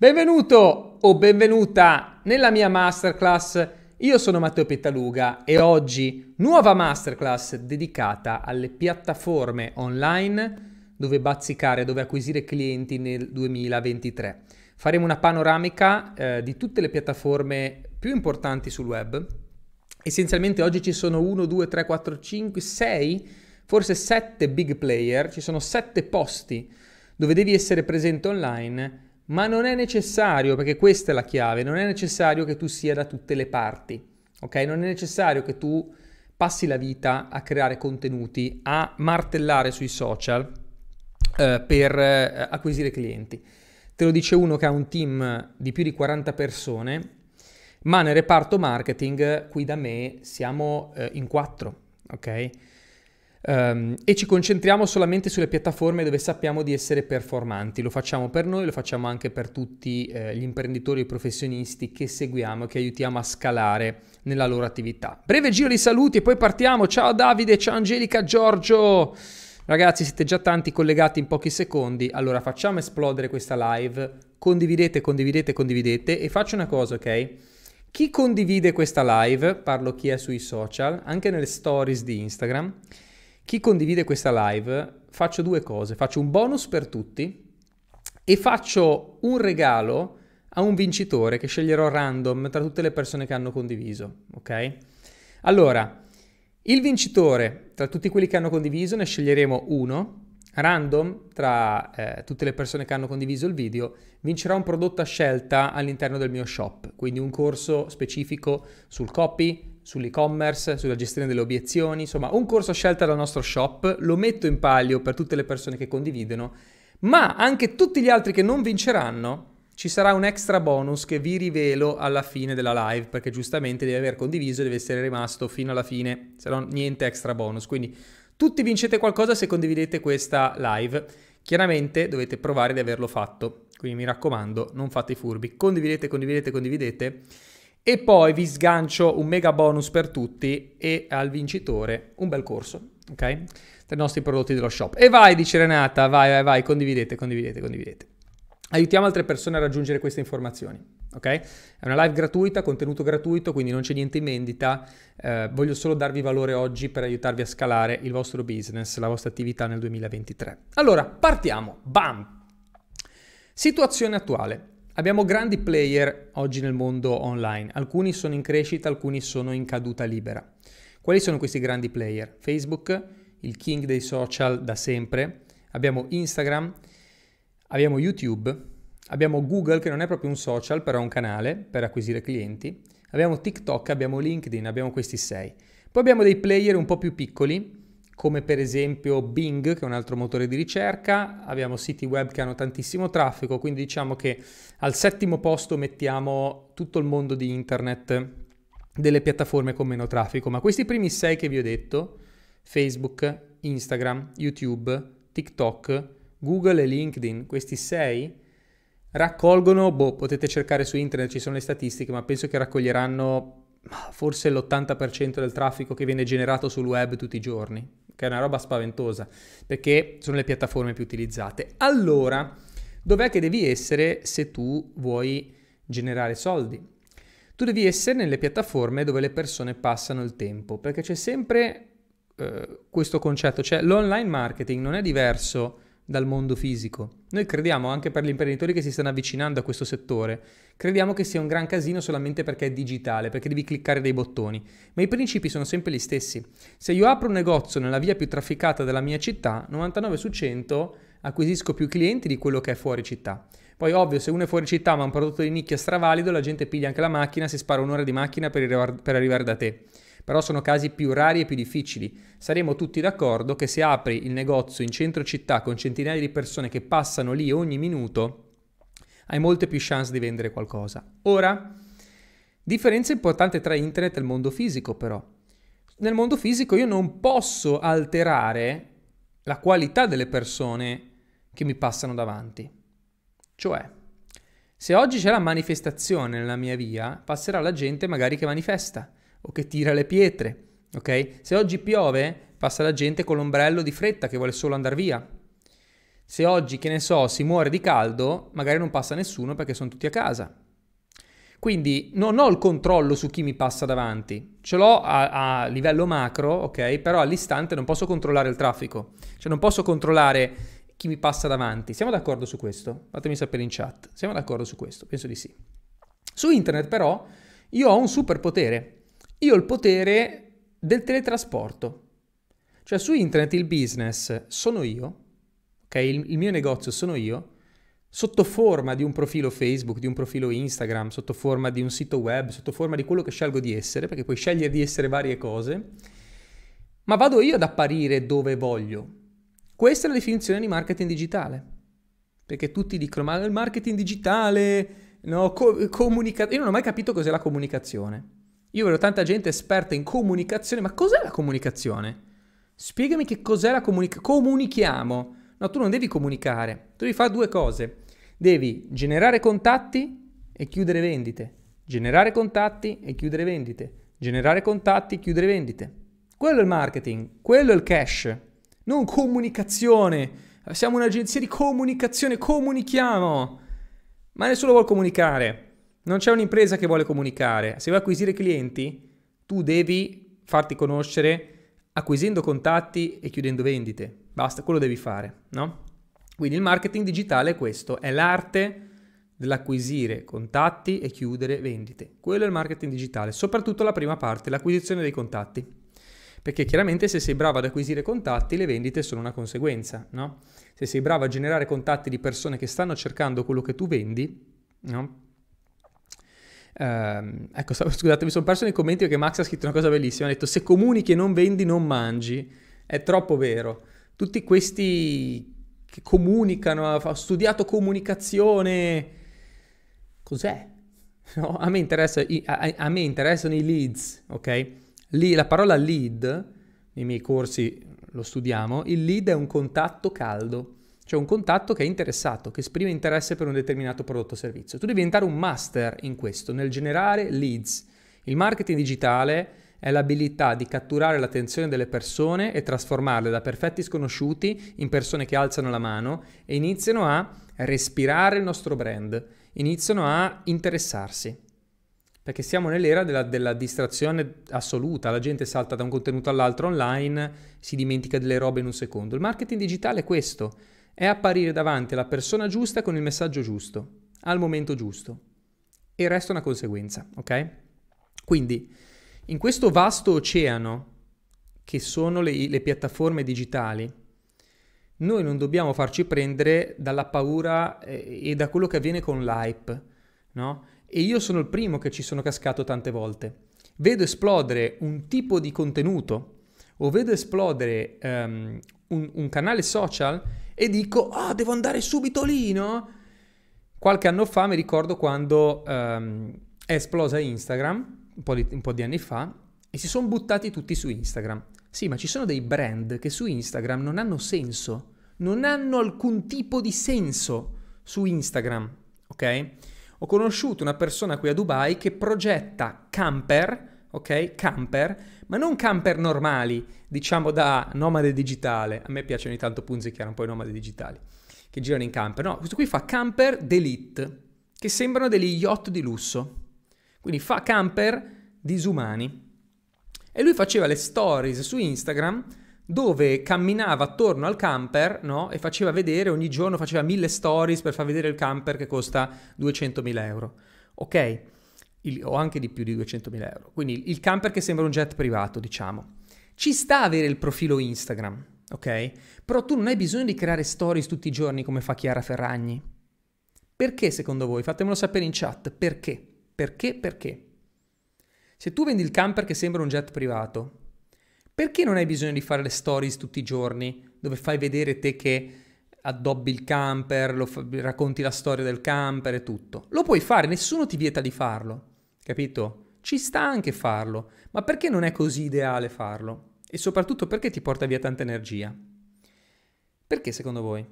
Benvenuto o benvenuta nella mia masterclass. Io sono Matteo Pettaluga e oggi nuova masterclass dedicata alle piattaforme online dove bazzicare, dove acquisire clienti nel 2023. Faremo una panoramica eh, di tutte le piattaforme più importanti sul web. Essenzialmente oggi ci sono 1, 2, 3, 4, 5, 6, forse 7 big player, ci sono 7 posti dove devi essere presente online ma non è necessario, perché questa è la chiave, non è necessario che tu sia da tutte le parti, ok? Non è necessario che tu passi la vita a creare contenuti, a martellare sui social eh, per eh, acquisire clienti. Te lo dice uno che ha un team di più di 40 persone, ma nel reparto marketing qui da me siamo eh, in quattro, ok? Um, e ci concentriamo solamente sulle piattaforme dove sappiamo di essere performanti. Lo facciamo per noi, lo facciamo anche per tutti eh, gli imprenditori e professionisti che seguiamo e che aiutiamo a scalare nella loro attività. Breve giro di saluti e poi partiamo. Ciao Davide, ciao Angelica, Giorgio. Ragazzi, siete già tanti collegati in pochi secondi, allora facciamo esplodere questa live. Condividete, condividete, condividete e faccio una cosa, ok? Chi condivide questa live, parlo chi è sui social, anche nelle stories di Instagram, chi condivide questa live, faccio due cose. Faccio un bonus per tutti e faccio un regalo a un vincitore che sceglierò random tra tutte le persone che hanno condiviso, ok? Allora, il vincitore tra tutti quelli che hanno condiviso ne sceglieremo uno random tra eh, tutte le persone che hanno condiviso il video vincerà un prodotto a scelta all'interno del mio shop, quindi un corso specifico sul copy, sull'e-commerce, sulla gestione delle obiezioni, insomma un corso a scelta dal nostro shop, lo metto in palio per tutte le persone che condividono, ma anche tutti gli altri che non vinceranno ci sarà un extra bonus che vi rivelo alla fine della live, perché giustamente deve aver condiviso e deve essere rimasto fino alla fine, se no niente extra bonus. Quindi tutti vincete qualcosa se condividete questa live. Chiaramente dovete provare di averlo fatto, quindi mi raccomando, non fate i furbi, condividete, condividete, condividete e poi vi sgancio un mega bonus per tutti e al vincitore un bel corso, ok? I nostri prodotti dello shop. E vai, dice Renata, vai, vai, vai, condividete, condividete, condividete. Aiutiamo altre persone a raggiungere queste informazioni, ok? È una live gratuita, contenuto gratuito, quindi non c'è niente in vendita. Eh, voglio solo darvi valore oggi per aiutarvi a scalare il vostro business, la vostra attività nel 2023. Allora, partiamo. Bam! Situazione attuale. Abbiamo grandi player oggi nel mondo online, alcuni sono in crescita, alcuni sono in caduta libera. Quali sono questi grandi player? Facebook, il king dei social da sempre, abbiamo Instagram, abbiamo YouTube, abbiamo Google che non è proprio un social, però è un canale per acquisire clienti, abbiamo TikTok, abbiamo LinkedIn, abbiamo questi sei. Poi abbiamo dei player un po' più piccoli, come per esempio Bing, che è un altro motore di ricerca, abbiamo siti web che hanno tantissimo traffico, quindi diciamo che al settimo posto mettiamo tutto il mondo di internet delle piattaforme con meno traffico, ma questi primi sei che vi ho detto, Facebook, Instagram, YouTube, TikTok, Google e LinkedIn, questi sei raccolgono, boh, potete cercare su internet, ci sono le statistiche, ma penso che raccoglieranno forse l'80% del traffico che viene generato sul web tutti i giorni che è una roba spaventosa, perché sono le piattaforme più utilizzate. Allora, dov'è che devi essere se tu vuoi generare soldi? Tu devi essere nelle piattaforme dove le persone passano il tempo, perché c'è sempre eh, questo concetto, cioè l'online marketing non è diverso dal mondo fisico. Noi crediamo, anche per gli imprenditori che si stanno avvicinando a questo settore, crediamo che sia un gran casino solamente perché è digitale, perché devi cliccare dei bottoni, ma i principi sono sempre gli stessi. Se io apro un negozio nella via più trafficata della mia città, 99 su 100 acquisisco più clienti di quello che è fuori città. Poi ovvio, se uno è fuori città ma ha un prodotto di nicchia stravalido, la gente piglia anche la macchina, si spara un'ora di macchina per, arrivare da te però sono casi più rari e più difficili. Saremo tutti d'accordo che se apri il negozio in centro città con centinaia di persone che passano lì ogni minuto, hai molte più chance di vendere qualcosa. Ora, differenza importante tra internet e il mondo fisico però. Nel mondo fisico io non posso alterare la qualità delle persone che mi passano davanti. Cioè, se oggi c'è la manifestazione nella mia via, passerà la gente magari che manifesta o che tira le pietre, ok? Se oggi piove, passa la gente con l'ombrello di fretta che vuole solo andare via. Se oggi, che ne so, si muore di caldo, magari non passa nessuno perché sono tutti a casa. Quindi non ho il controllo su chi mi passa davanti, ce l'ho a, a, livello macro, ok? Però all'istante non posso controllare il traffico, cioè non posso controllare chi mi passa davanti. Siamo d'accordo su questo? Fatemi sapere in chat. Siamo d'accordo su questo? Penso di sì. Su internet però io ho un superpotere. Io ho il potere del teletrasporto. Cioè su internet il business sono io, ok? Il, il mio negozio sono io sotto forma di un profilo Facebook, di un profilo Instagram, sotto forma di un sito web, sotto forma di quello che scelgo di essere, perché puoi scegliere di essere varie cose, ma vado io ad apparire dove voglio. Questa è la definizione di marketing digitale. Perché tutti dicono, ma il marketing digitale, no, co- comunicazione. Io non ho mai capito cos'è la comunicazione. Io vedo tanta gente esperta in comunicazione, ma cos'è la comunicazione? Spiegami che cos'è la comunicazione. Comunichiamo. No, tu non devi comunicare, tu devi fare due cose. Devi generare contatti e chiudere vendite. Generare contatti e chiudere vendite. Generare contatti e chiudere vendite. Quello è il marketing, quello è il cash, non comunicazione. Siamo un'agenzia di comunicazione, comunichiamo. Ma nessuno vuole comunicare. Non c'è un'impresa che vuole comunicare. Se vuoi acquisire clienti, tu devi farti conoscere acquisendo contatti e chiudendo vendite. Basta, quello devi fare, no? Quindi il marketing digitale è questo, è l'arte dell'acquisire contatti e chiudere vendite. Quello è il marketing digitale, soprattutto la prima parte, l'acquisizione dei contatti. Perché chiaramente se sei bravo ad acquisire contatti, le vendite sono una conseguenza, no? Se sei bravo a generare contatti di persone che stanno cercando quello che tu vendi, no? Uh, ecco, scusate, mi sono perso nei commenti perché Max ha scritto una cosa bellissima. Ha detto: Se comunichi e non vendi, non mangi. È troppo vero. Tutti questi che comunicano, ha studiato comunicazione. Cos'è? No, a, me interessa, a, a, me interessano i leads, ok? Lì, la parola lead, nei miei corsi lo studiamo, il lead è un contatto caldo. Cioè un contatto che è interessato, che esprime interesse per un determinato prodotto o servizio. Tu devi diventare un master in questo, nel generare leads. Il marketing digitale è l'abilità di catturare l'attenzione delle persone e trasformarle da perfetti sconosciuti in persone che alzano la mano e iniziano a respirare il nostro brand, iniziano a interessarsi. Perché siamo nell'era della, della, distrazione assoluta, la gente salta da un contenuto all'altro online, si dimentica delle robe in un secondo. Il marketing digitale è questo, è apparire davanti alla persona giusta con il messaggio giusto, al momento giusto. E il resto è una conseguenza, ok? Quindi, in questo vasto oceano che sono le, le piattaforme digitali, noi non dobbiamo farci prendere dalla paura eh, e da quello che avviene con l'hype, no? E io sono il primo che ci sono cascato tante volte. Vedo esplodere un tipo di contenuto o vedo esplodere um, un, un canale social e dico, ah, oh, devo andare subito lì, no? Qualche anno fa mi ricordo quando um, è esplosa Instagram, un po, di, un po' di anni fa, e si sono buttati tutti su Instagram. Sì, ma ci sono dei brand che su Instagram non hanno senso, non hanno alcun tipo di senso su Instagram, ok? Ho conosciuto una persona qui a Dubai che progetta camper, ok? Camper, ma non camper normali, diciamo da nomade digitale. A me piace ogni tanto punzicchiare un po' i nomadi digitali che girano in camper. No, questo qui fa camper d'elite, che sembrano degli yacht di lusso. Quindi fa camper disumani. E lui faceva le stories su Instagram dove camminava attorno al camper no? e faceva vedere ogni giorno, faceva mille stories per far vedere il camper che costa 200.000 euro. Ok? Il, o anche di più di 200.000 euro. Quindi il camper che sembra un jet privato, diciamo. Ci sta avere il profilo Instagram, ok? Però tu non hai bisogno di creare stories tutti i giorni come fa Chiara Ferragni. Perché secondo voi? Fatemelo sapere in chat. Perché? Perché? Perché? Se tu vendi il camper che sembra un jet privato, perché non hai bisogno di fare le stories tutti i giorni dove fai vedere te che addobbi il camper, fa- racconti la storia del camper e tutto? Lo puoi fare, nessuno ti vieta di farlo capito? Ci sta anche farlo, ma perché non è così ideale farlo? E soprattutto perché ti porta via tanta energia? Perché secondo voi?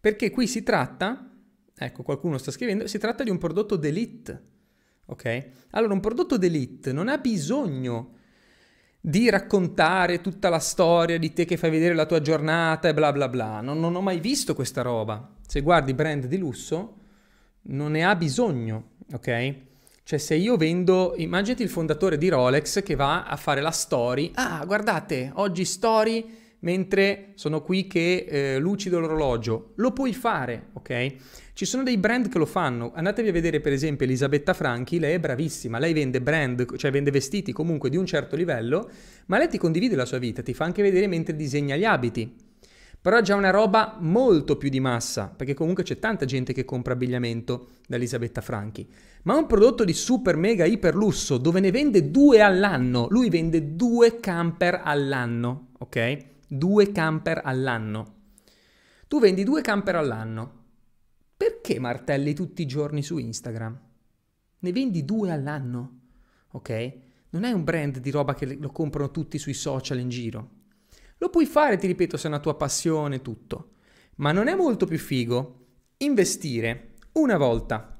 Perché qui si tratta, ecco qualcuno sta scrivendo, si tratta di un prodotto d'elite, ok? Allora un prodotto d'elite non ha bisogno di raccontare tutta la storia di te che fai vedere la tua giornata e bla bla bla. Non, non ho mai visto questa roba. Se guardi brand di lusso, non ne ha bisogno, ok? Cioè se io vendo, immaginati il fondatore di Rolex che va a fare la story, ah guardate, oggi story mentre sono qui che eh, lucido l'orologio, lo puoi fare, ok? Ci sono dei brand che lo fanno. Andatevi a vedere per esempio Elisabetta Franchi, lei è bravissima, lei vende brand, cioè vende vestiti comunque di un certo livello, ma lei ti condivide la sua vita, ti fa anche vedere mentre disegna gli abiti. Però è già una roba molto più di massa, perché comunque c'è tanta gente che compra abbigliamento da Elisabetta Franchi. Ma un prodotto di super mega iper lusso dove ne vende due all'anno. Lui vende due camper all'anno, ok? Due camper all'anno. Tu vendi due camper all'anno. Perché martelli tutti i giorni su Instagram? Ne vendi due all'anno, ok? Non è un brand di roba che lo comprano tutti sui social in giro. Lo puoi fare, ti ripeto, se è una tua passione, tutto. Ma non è molto più figo investire una volta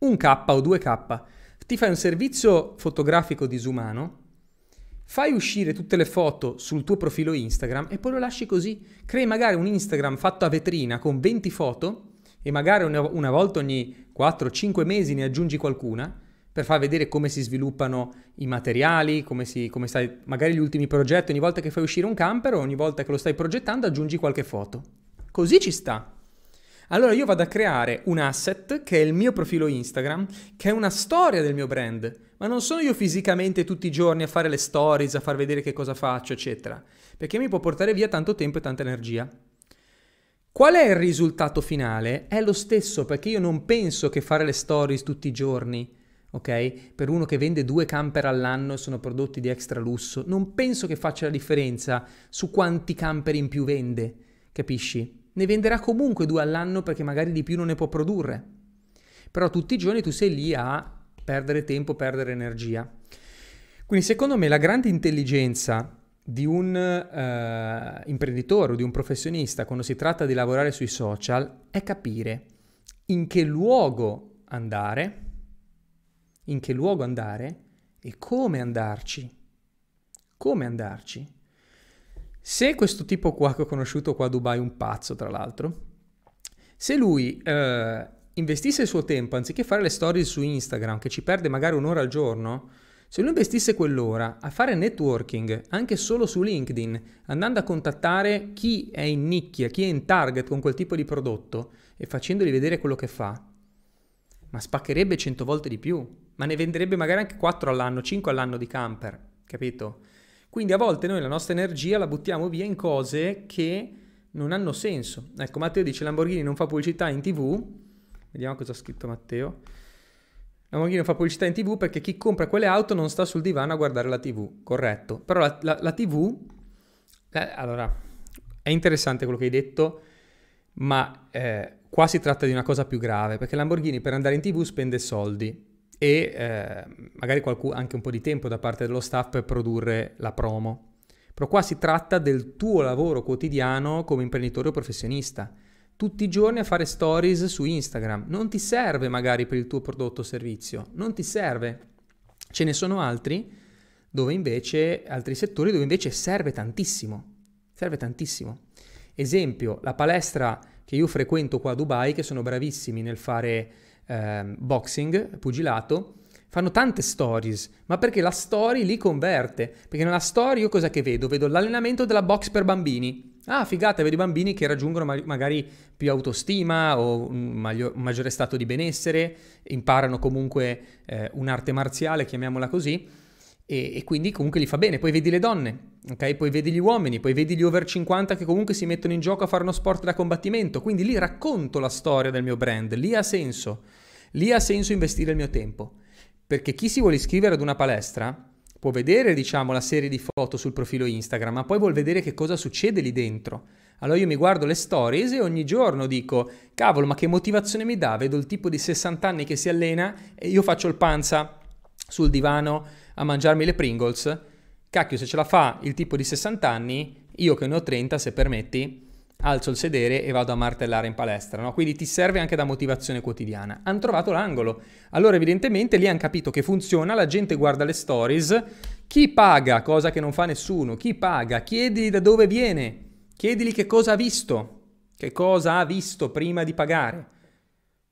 un K o 2K, ti fai un servizio fotografico disumano, fai uscire tutte le foto sul tuo profilo Instagram e poi lo lasci così. Crei magari un Instagram fatto a vetrina con 20 foto e magari una, volta ogni 4-5 mesi ne aggiungi qualcuna per far vedere come si sviluppano i materiali, come, si, come stai, magari gli ultimi progetti, ogni volta che fai uscire un camper o ogni volta che lo stai progettando aggiungi qualche foto. Così ci sta. Allora io vado a creare un asset che è il mio profilo Instagram, che è una storia del mio brand, ma non sono io fisicamente tutti i giorni a fare le stories, a far vedere che cosa faccio, eccetera, perché mi può portare via tanto tempo e tanta energia. Qual è il risultato finale? È lo stesso perché io non penso che fare le stories tutti i giorni, ok? Per uno che vende due camper all'anno e sono prodotti di extra lusso, non penso che faccia la differenza su quanti camper in più vende, capisci? Ne venderà comunque due all'anno perché magari di più non ne può produrre. Però tutti i giorni tu sei lì a perdere tempo, perdere energia. Quindi secondo me la grande intelligenza di un uh, imprenditore o di un professionista quando si tratta di lavorare sui social è capire in che luogo andare, in che luogo andare e come andarci. Come andarci. Se questo tipo qua che ho conosciuto qua a Dubai, un pazzo tra l'altro, se lui uh, investisse il suo tempo anziché fare le storie su Instagram che ci perde magari un'ora al giorno, se lui investisse quell'ora a fare networking anche solo su LinkedIn, andando a contattare chi è in nicchia, chi è in target con quel tipo di prodotto e facendogli vedere quello che fa, ma spaccherebbe 100 volte di più, ma ne venderebbe magari anche 4 all'anno, 5 all'anno di camper, capito? Quindi a volte noi la nostra energia la buttiamo via in cose che non hanno senso. Ecco, Matteo dice Lamborghini non fa pubblicità in tv. Vediamo cosa ha scritto Matteo. Lamborghini fa pubblicità in tv perché chi compra quelle auto non sta sul divano a guardare la tv, corretto. Però la, la, la tv, eh, allora, è interessante quello che hai detto, ma eh, qua si tratta di una cosa più grave, perché Lamborghini per andare in tv spende soldi e eh, magari qualcuno, anche un po' di tempo da parte dello staff per produrre la promo. Però qua si tratta del tuo lavoro quotidiano come imprenditore o professionista tutti i giorni a fare stories su Instagram. Non ti serve magari per il tuo prodotto o servizio, non ti serve. Ce ne sono altri dove invece, altri settori dove invece serve tantissimo. Serve tantissimo. Esempio, la palestra che io frequento qua a Dubai, che sono bravissimi nel fare eh, boxing, pugilato, fanno tante stories, ma perché la story li converte? Perché nella story io cosa che vedo? Vedo l'allenamento della box per bambini. Ah, figata, vedo i bambini che raggiungono ma- magari più autostima o un, un, maggiore stato di benessere, imparano comunque eh, un'arte marziale, chiamiamola così, e, e, quindi comunque li fa bene. Poi vedi le donne, ok? Poi vedi gli uomini, poi vedi gli over 50 che comunque si mettono in gioco a fare uno sport da combattimento. Quindi lì racconto la storia del mio brand, lì ha senso, lì ha senso investire il mio tempo. Perché chi si vuole iscrivere ad una palestra può vedere, diciamo, la serie di foto sul profilo Instagram, ma poi vuol vedere che cosa succede lì dentro. Allora io mi guardo le stories e ogni giorno dico, cavolo, ma che motivazione mi dà? Vedo il tipo di 60 anni che si allena e io faccio il panza sul divano a mangiarmi le Pringles. Cacchio, se ce la fa il tipo di 60 anni, io che ne ho 30, se permetti, alzo il sedere e vado a martellare in palestra, no? Quindi ti serve anche da motivazione quotidiana. Hanno trovato l'angolo. Allora evidentemente lì hanno capito che funziona, la gente guarda le stories, Chi paga, cosa che non fa nessuno, chi paga, chiedili da dove viene, chiedili che cosa ha visto, che cosa ha visto prima di pagare.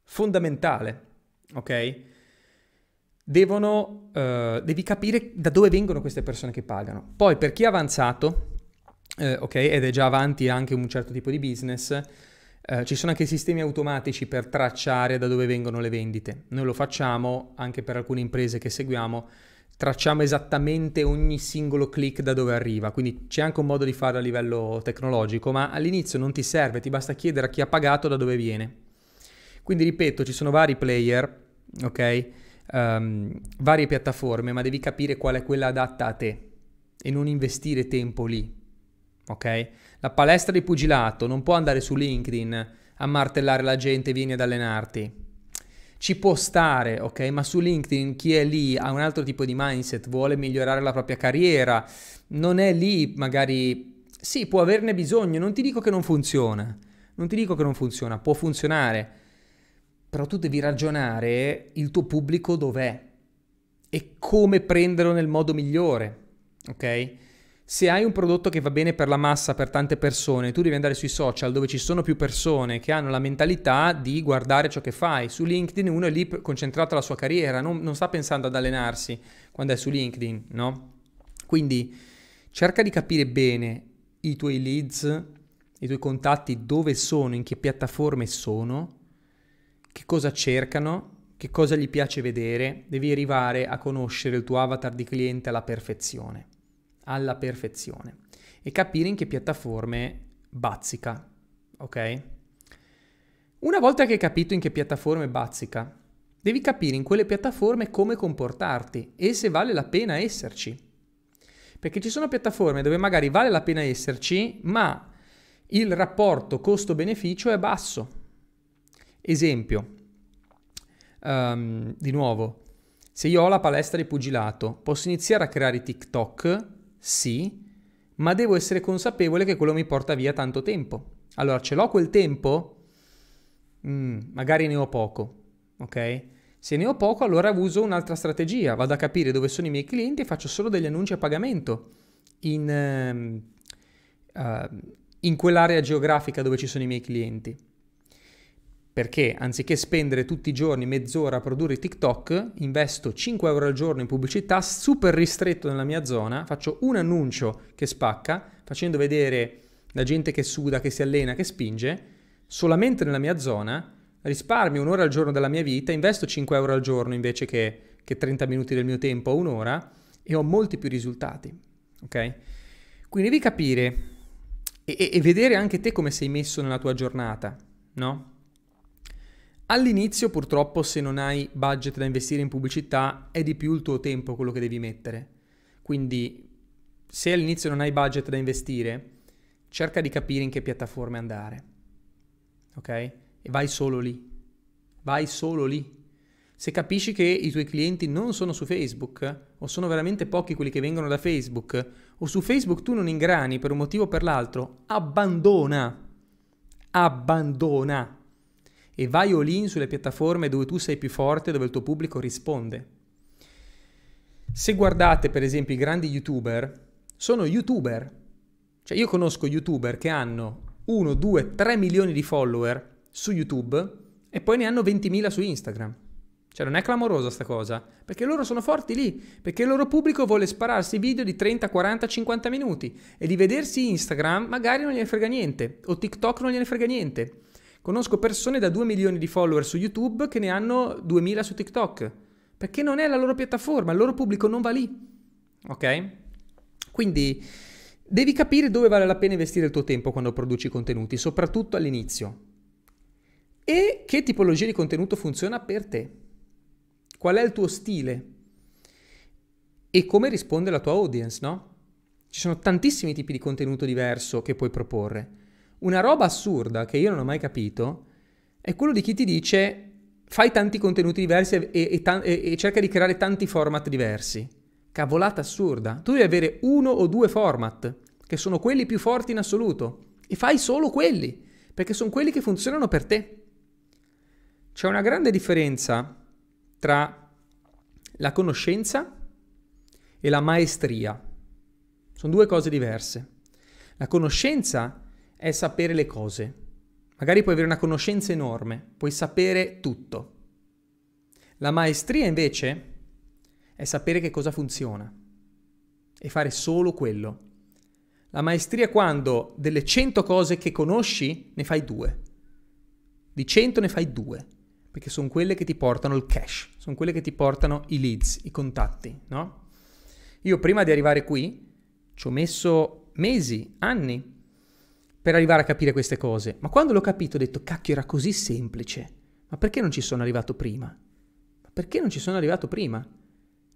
Fondamentale, ok? Devono, uh, devi capire da dove vengono queste persone che pagano. Poi per chi è avanzato, eh, ok, ed è già avanti anche un certo tipo di business, eh, ci sono anche sistemi automatici per tracciare da dove vengono le vendite. Noi lo facciamo anche per alcune imprese che seguiamo, tracciamo esattamente ogni singolo click da dove arriva, quindi c'è anche un modo di farlo a livello tecnologico, ma all'inizio non ti serve, ti basta chiedere a chi ha pagato da dove viene. Quindi ripeto, ci sono vari player, ok? Um, varie piattaforme, ma devi capire qual è quella adatta a te e non investire tempo lì, ok? La palestra di pugilato non può andare su LinkedIn a martellare la gente vieni ad allenarti. Ci può stare, ok? Ma su LinkedIn chi è lì ha un altro tipo di mindset, vuole migliorare la propria carriera, non è lì magari... Sì, può averne bisogno, non ti dico che non funziona, non ti dico che non funziona, può funzionare, però tu devi ragionare il tuo pubblico dov'è e come prenderlo nel modo migliore, ok? se hai un prodotto che va bene per la massa, per tante persone, tu devi andare sui social dove ci sono più persone che hanno la mentalità di guardare ciò che fai. Su LinkedIn uno è lì concentrato alla sua carriera, non, non sta pensando ad allenarsi quando è su LinkedIn, no? Quindi cerca di capire bene i tuoi leads, i tuoi contatti, dove sono, in che piattaforme sono, che cosa cercano, che cosa gli piace vedere, devi arrivare a conoscere il tuo avatar di cliente alla perfezione alla perfezione e capire in che piattaforme bazzica, ok? Una volta che hai capito in che piattaforme bazzica, devi capire in quelle piattaforme come comportarti e se vale la pena esserci. Perché ci sono piattaforme dove magari vale la pena esserci, ma il rapporto costo-beneficio è basso. Esempio, um, di nuovo, se io ho la palestra di pugilato, posso iniziare a creare TikTok sì, ma devo essere consapevole che quello mi porta via tanto tempo. Allora, ce l'ho quel tempo? Mm, magari ne ho poco, ok? Se ne ho poco, allora uso un'altra strategia. Vado a capire dove sono i miei clienti e faccio solo degli annunci a pagamento in, uh, in quell'area geografica dove ci sono i miei clienti. Perché anziché spendere tutti i giorni mezz'ora a produrre TikTok, investo 5 euro al giorno in pubblicità super ristretto nella mia zona, faccio un annuncio che spacca, facendo vedere la gente che suda, che si allena, che spinge, solamente nella mia zona, risparmio un'ora al giorno della mia vita, investo 5 euro al giorno invece che, che 30 minuti del mio tempo o un'ora e ho molti più risultati. Ok? Quindi devi capire e, e vedere anche te come sei messo nella tua giornata, no? All'inizio purtroppo se non hai budget da investire in pubblicità è di più il tuo tempo quello che devi mettere. Quindi se all'inizio non hai budget da investire, cerca di capire in che piattaforme andare. Ok? E vai solo lì. Vai solo lì. Se capisci che i tuoi clienti non sono su Facebook, o sono veramente pochi quelli che vengono da Facebook, o su Facebook tu non ingrani per un motivo o per l'altro, abbandona. Abbandona e vai all sulle piattaforme dove tu sei più forte, dove il tuo pubblico risponde. Se guardate per esempio i grandi youtuber, sono youtuber. Cioè io conosco youtuber che hanno 1, 2, 3 milioni di follower su YouTube e poi ne hanno 20.000 su Instagram. Cioè non è clamorosa sta cosa, perché loro sono forti lì, perché il loro pubblico vuole spararsi video di 30, 40, 50 minuti e di vedersi Instagram magari non gliene frega niente, o TikTok non gliene frega niente. Conosco persone da 2 milioni di follower su YouTube che ne hanno 2000 su TikTok, perché non è la loro piattaforma, il loro pubblico non va lì. Ok? Quindi devi capire dove vale la pena investire il tuo tempo quando produci contenuti, soprattutto all'inizio. E che tipologia di contenuto funziona per te? Qual è il tuo stile? E come risponde la tua audience, no? Ci sono tantissimi tipi di contenuto diverso che puoi proporre. Una roba assurda che io non ho mai capito è quello di chi ti dice fai tanti contenuti diversi e, e, e, e cerca di creare tanti format diversi. Cavolata assurda. Tu devi avere uno o due format, che sono quelli più forti in assoluto, e fai solo quelli, perché sono quelli che funzionano per te. C'è una grande differenza tra la conoscenza e la maestria. Sono due cose diverse. La conoscenza è sapere le cose. Magari puoi avere una conoscenza enorme, puoi sapere tutto. La maestria invece è sapere che cosa funziona e fare solo quello. La maestria è quando delle 100 cose che conosci ne fai due. Di 100 ne fai due, perché sono quelle che ti portano il cash, sono quelle che ti portano i leads, i contatti, no? Io prima di arrivare qui ci ho messo mesi, anni per arrivare a capire queste cose, ma quando l'ho capito ho detto cacchio era così semplice, ma perché non ci sono arrivato prima? Ma perché non ci sono arrivato prima?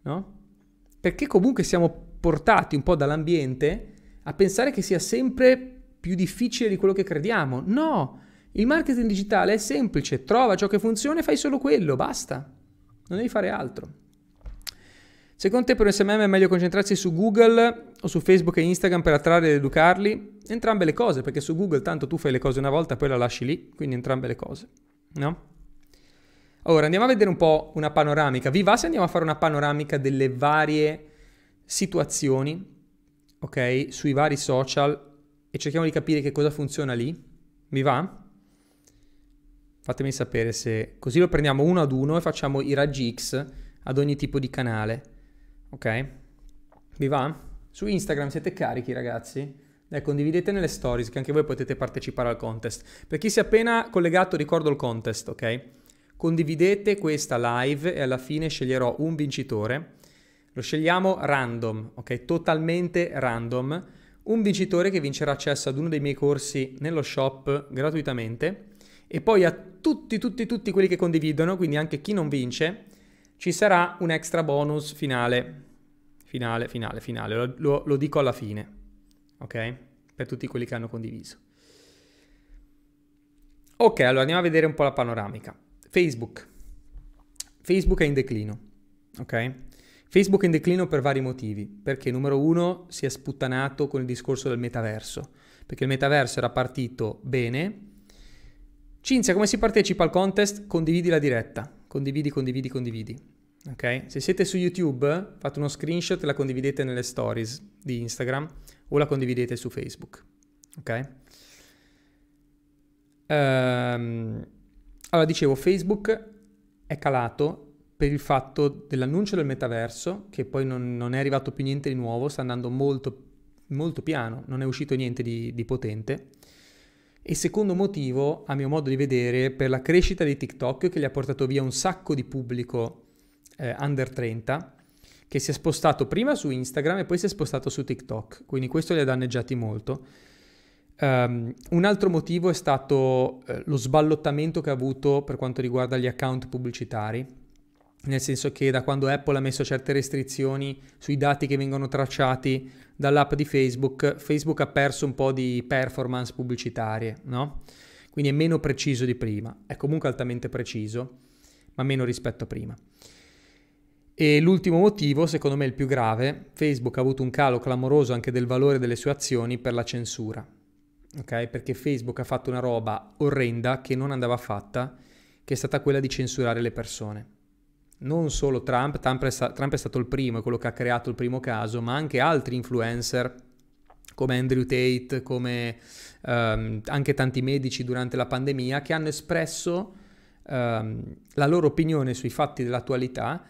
No? Perché comunque siamo portati un po' dall'ambiente a pensare che sia sempre più difficile di quello che crediamo. No, il marketing digitale è semplice, trova ciò che funziona e fai solo quello, basta. Non devi fare altro. Secondo te per un SMM è meglio concentrarsi su Google o su Facebook e Instagram per attrarre ed educarli? Entrambe le cose, perché su Google tanto tu fai le cose una volta e poi la lasci lì, quindi entrambe le cose, no? Ora andiamo a vedere un po' una panoramica. Vi va se andiamo a fare una panoramica delle varie situazioni, ok, sui vari social e cerchiamo di capire che cosa funziona lì? Vi va? Fatemi sapere se così lo prendiamo uno ad uno e facciamo i raggi X ad ogni tipo di canale. Ok? Vi va? Su Instagram siete carichi ragazzi? Dai, condividete nelle stories che anche voi potete partecipare al contest. Per chi si è appena collegato ricordo il contest, ok? Condividete questa live e alla fine sceglierò un vincitore. Lo scegliamo random, ok? Totalmente random. Un vincitore che vincerà accesso ad uno dei miei corsi nello shop gratuitamente e poi a tutti, tutti, tutti quelli che condividono, quindi anche chi non vince, ci sarà un extra bonus finale. Finale, finale, finale. Lo, lo, lo dico alla fine, ok? Per tutti quelli che hanno condiviso. Ok, allora andiamo a vedere un po' la panoramica. Facebook. Facebook è in declino, ok? Facebook è in declino per vari motivi, perché numero uno si è sputtanato con il discorso del metaverso, perché il metaverso era partito bene, Cinzia, come si partecipa al contest? Condividi la diretta. Condividi, condividi, condividi. Ok? Se siete su YouTube, fate uno screenshot e la condividete nelle stories di Instagram o la condividete su Facebook. Ok? Um, allora, dicevo, Facebook è calato per il fatto dell'annuncio del metaverso, che poi non, non è arrivato più niente di nuovo, sta andando molto, molto piano, non è uscito niente di, di potente. E secondo motivo, a mio modo di vedere, per la crescita di TikTok che gli ha portato via un sacco di pubblico eh, under 30, che si è spostato prima su Instagram e poi si è spostato su TikTok, quindi questo li ha danneggiati molto. Um, un altro motivo è stato eh, lo sballottamento che ha avuto per quanto riguarda gli account pubblicitari, nel senso che da quando Apple ha messo certe restrizioni sui dati che vengono tracciati dall'app di Facebook, Facebook ha perso un po' di performance pubblicitarie, no? Quindi è meno preciso di prima, è comunque altamente preciso, ma meno rispetto a prima. E l'ultimo motivo, secondo me il più grave, Facebook ha avuto un calo clamoroso anche del valore delle sue azioni per la censura. Ok? Perché Facebook ha fatto una roba orrenda che non andava fatta, che è stata quella di censurare le persone non solo Trump, Trump è, sta- Trump è, stato il primo, è quello che ha creato il primo caso, ma anche altri influencer come Andrew Tate, come um, anche tanti medici durante la pandemia che hanno espresso um, la loro opinione sui fatti dell'attualità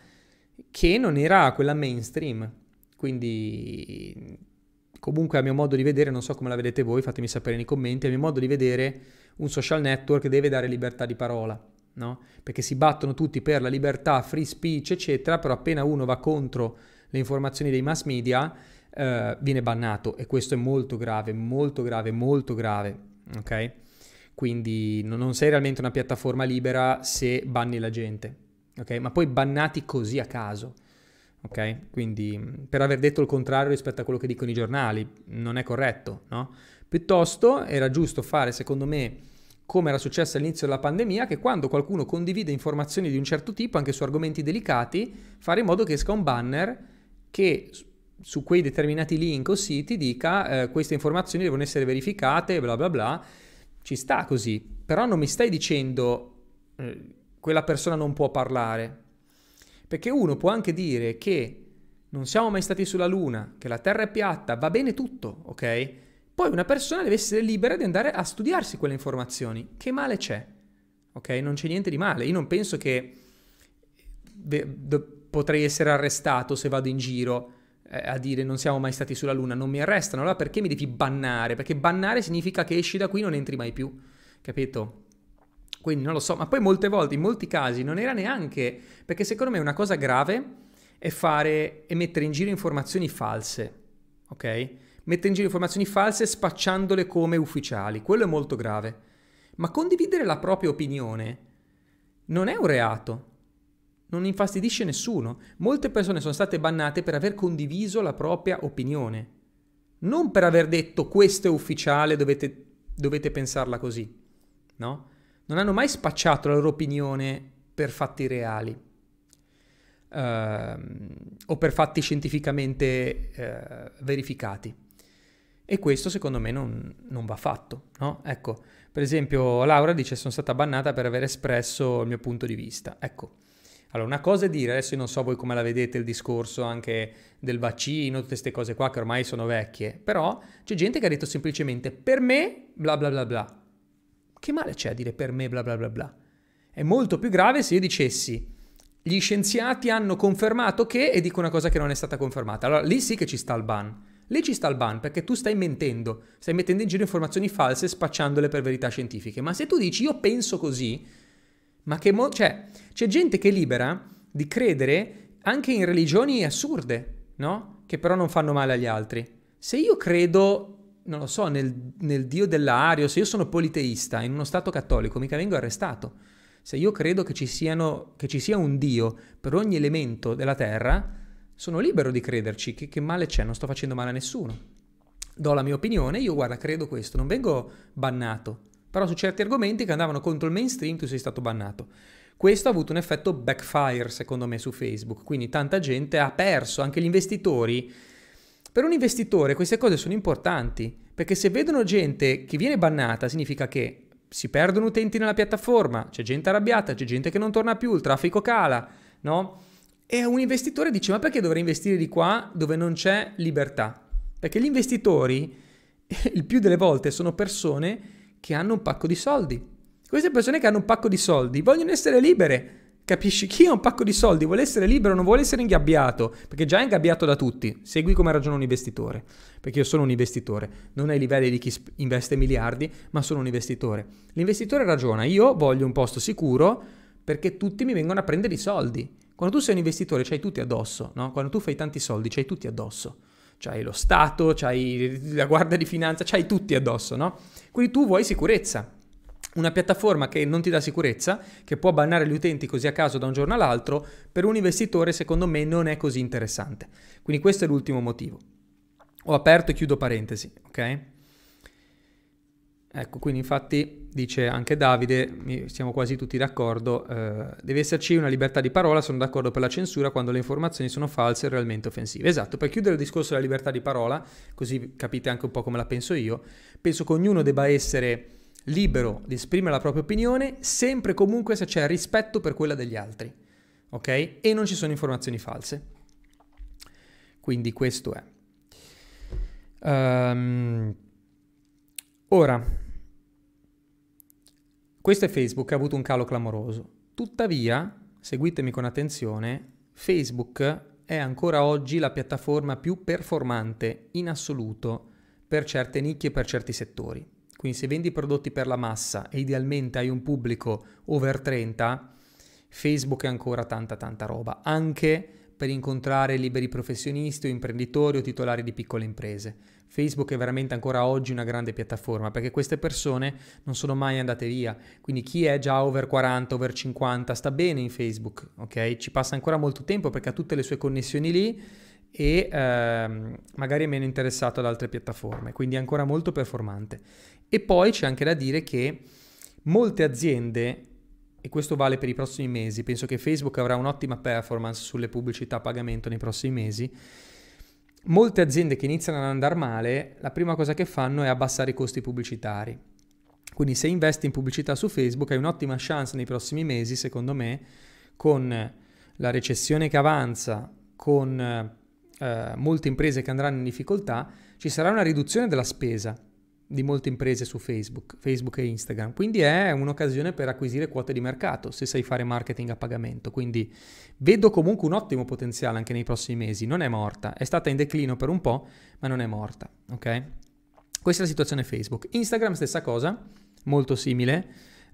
che non era quella mainstream. Quindi comunque a mio modo di vedere, non so come la vedete voi, fatemi sapere nei commenti, a mio modo di vedere un social network deve dare libertà di parola no? Perché si battono tutti per la libertà, free speech, eccetera, però appena uno va contro le informazioni dei mass media eh, viene bannato e questo è molto grave, molto grave, molto grave, ok? Quindi non sei realmente una piattaforma libera se banni la gente, ok? Ma poi bannati così a caso. Ok? Quindi per aver detto il contrario rispetto a quello che dicono i giornali, non è corretto, no? Piuttosto era giusto fare, secondo me, come era successo all'inizio della pandemia, che quando qualcuno condivide informazioni di un certo tipo, anche su argomenti delicati, fare in modo che esca un banner che su quei determinati link o siti dica eh, queste informazioni devono essere verificate, bla bla bla. Ci sta così, però non mi stai dicendo eh, quella persona non può parlare. Perché uno può anche dire che non siamo mai stati sulla Luna, che la Terra è piatta, va bene tutto, ok? Poi una persona deve essere libera di andare a studiarsi quelle informazioni. Che male c'è? Ok? Non c'è niente di male. Io non penso che potrei essere arrestato se vado in giro eh, a dire non siamo mai stati sulla Luna. Non mi arrestano, allora perché mi devi bannare? Perché bannare significa che esci da qui e non entri mai più. Capito? Quindi non lo so, ma poi molte volte, in molti casi, non era neanche, perché secondo me una cosa grave è fare e mettere in giro informazioni false, ok? Mettere in giro informazioni false spacciandole come ufficiali, quello è molto grave. Ma condividere la propria opinione non è un reato, non infastidisce nessuno. Molte persone sono state bannate per aver condiviso la propria opinione, non per aver detto questo è ufficiale, dovete, dovete pensarla così, no? Non hanno mai spacciato la loro opinione per fatti reali ehm, o per fatti scientificamente eh, verificati. E questo secondo me non, non va fatto, no? Ecco, per esempio Laura dice sono stata bannata per aver espresso il mio punto di vista. Ecco, allora una cosa è dire, adesso io non so voi come la vedete il discorso anche del vaccino, tutte queste cose qua che ormai sono vecchie, però c'è gente che ha detto semplicemente per me bla bla bla bla. Che male c'è a dire per me bla bla bla bla? È molto più grave se io dicessi gli scienziati hanno confermato che e dico una cosa che non è stata confermata. Allora lì sì che ci sta il ban. Lì ci sta il ban perché tu stai mentendo, stai mettendo in giro informazioni false spacciandole per verità scientifiche. Ma se tu dici io penso così, ma che mo- cioè, c'è gente che è libera di credere anche in religioni assurde, no? Che però non fanno male agli altri. Se io credo, non lo so, nel, nel Dio dell'ario, se io sono politeista in uno Stato cattolico, mica vengo arrestato. Se io credo che ci, siano, che ci sia un Dio per ogni elemento della terra, sono libero di crederci. Che, che male c'è? Non sto facendo male a nessuno. Do la mia opinione, io guarda, credo questo, non vengo bannato. Però su certi argomenti che andavano contro il mainstream tu sei stato bannato. Questo ha avuto un effetto backfire secondo me su Facebook, quindi tanta gente ha perso, anche gli investitori. Per un investitore queste cose sono importanti, perché se vedono gente che viene bannata significa che si perdono utenti nella piattaforma, c'è gente arrabbiata, c'è gente che non torna più, il traffico cala, no? E un investitore dice ma perché dovrei investire di qua dove non c'è libertà? Perché gli investitori il più delle volte sono persone che hanno un pacco di soldi. Queste persone che hanno un pacco di soldi vogliono essere libere, Capisci? Chi ha un pacco di soldi vuole essere libero, non vuole essere ingabbiato, perché già è ingabbiato da tutti. Segui come ragiona un investitore, perché io sono un investitore, non ai livelli di chi investe miliardi, ma sono un investitore. L'investitore ragiona, io voglio un posto sicuro perché tutti mi vengono a prendere i soldi. Quando tu sei un investitore c'hai tutti addosso, no? Quando tu fai tanti soldi c'hai tutti addosso. C'hai lo Stato, c'hai la Guardia di Finanza, c'hai tutti addosso, no? Quindi tu vuoi sicurezza una piattaforma che non ti dà sicurezza, che può bannare gli utenti così a caso da un giorno all'altro, per un investitore secondo me non è così interessante. Quindi questo è l'ultimo motivo. Ho aperto e chiudo parentesi, ok? Ecco, quindi infatti dice anche Davide, siamo quasi tutti d'accordo, eh, deve esserci una libertà di parola, sono d'accordo per la censura quando le informazioni sono false e realmente offensive. Esatto, per chiudere il discorso della libertà di parola, così capite anche un po' come la penso io, penso che ognuno debba essere libero di esprimere la propria opinione, sempre e comunque se c'è rispetto per quella degli altri, ok? E non ci sono informazioni false. Quindi questo è. Um, ora, questo è Facebook, ha avuto un calo clamoroso. Tuttavia, seguitemi con attenzione, Facebook è ancora oggi la piattaforma più performante in assoluto per certe nicchie e per certi settori. Quindi se vendi prodotti per la massa e idealmente hai un pubblico over 30, Facebook è ancora tanta tanta roba, anche per incontrare liberi professionisti o imprenditori o titolari di piccole imprese. Facebook è veramente ancora oggi una grande piattaforma perché queste persone non sono mai andate via. Quindi chi è già over 40, over 50 sta bene in Facebook, ok? Ci passa ancora molto tempo perché ha tutte le sue connessioni lì e ehm, magari è meno interessato ad altre piattaforme, quindi è ancora molto performante. E poi c'è anche da dire che molte aziende, e questo vale per i prossimi mesi, penso che Facebook avrà un'ottima performance sulle pubblicità a pagamento nei prossimi mesi, molte aziende che iniziano ad andare male, la prima cosa che fanno è abbassare i costi pubblicitari. Quindi se investi in pubblicità su Facebook hai un'ottima chance nei prossimi mesi, secondo me, con la recessione che avanza, con eh, molte imprese che andranno in difficoltà, ci sarà una riduzione della spesa di molte imprese su Facebook, Facebook e Instagram. Quindi è un'occasione per acquisire quote di mercato se sai fare marketing a pagamento. Quindi vedo comunque un ottimo potenziale anche nei prossimi mesi. Non è morta, è stata in declino per un po', ma non è morta. Ok? Questa è la situazione Facebook. Instagram stessa cosa, molto simile.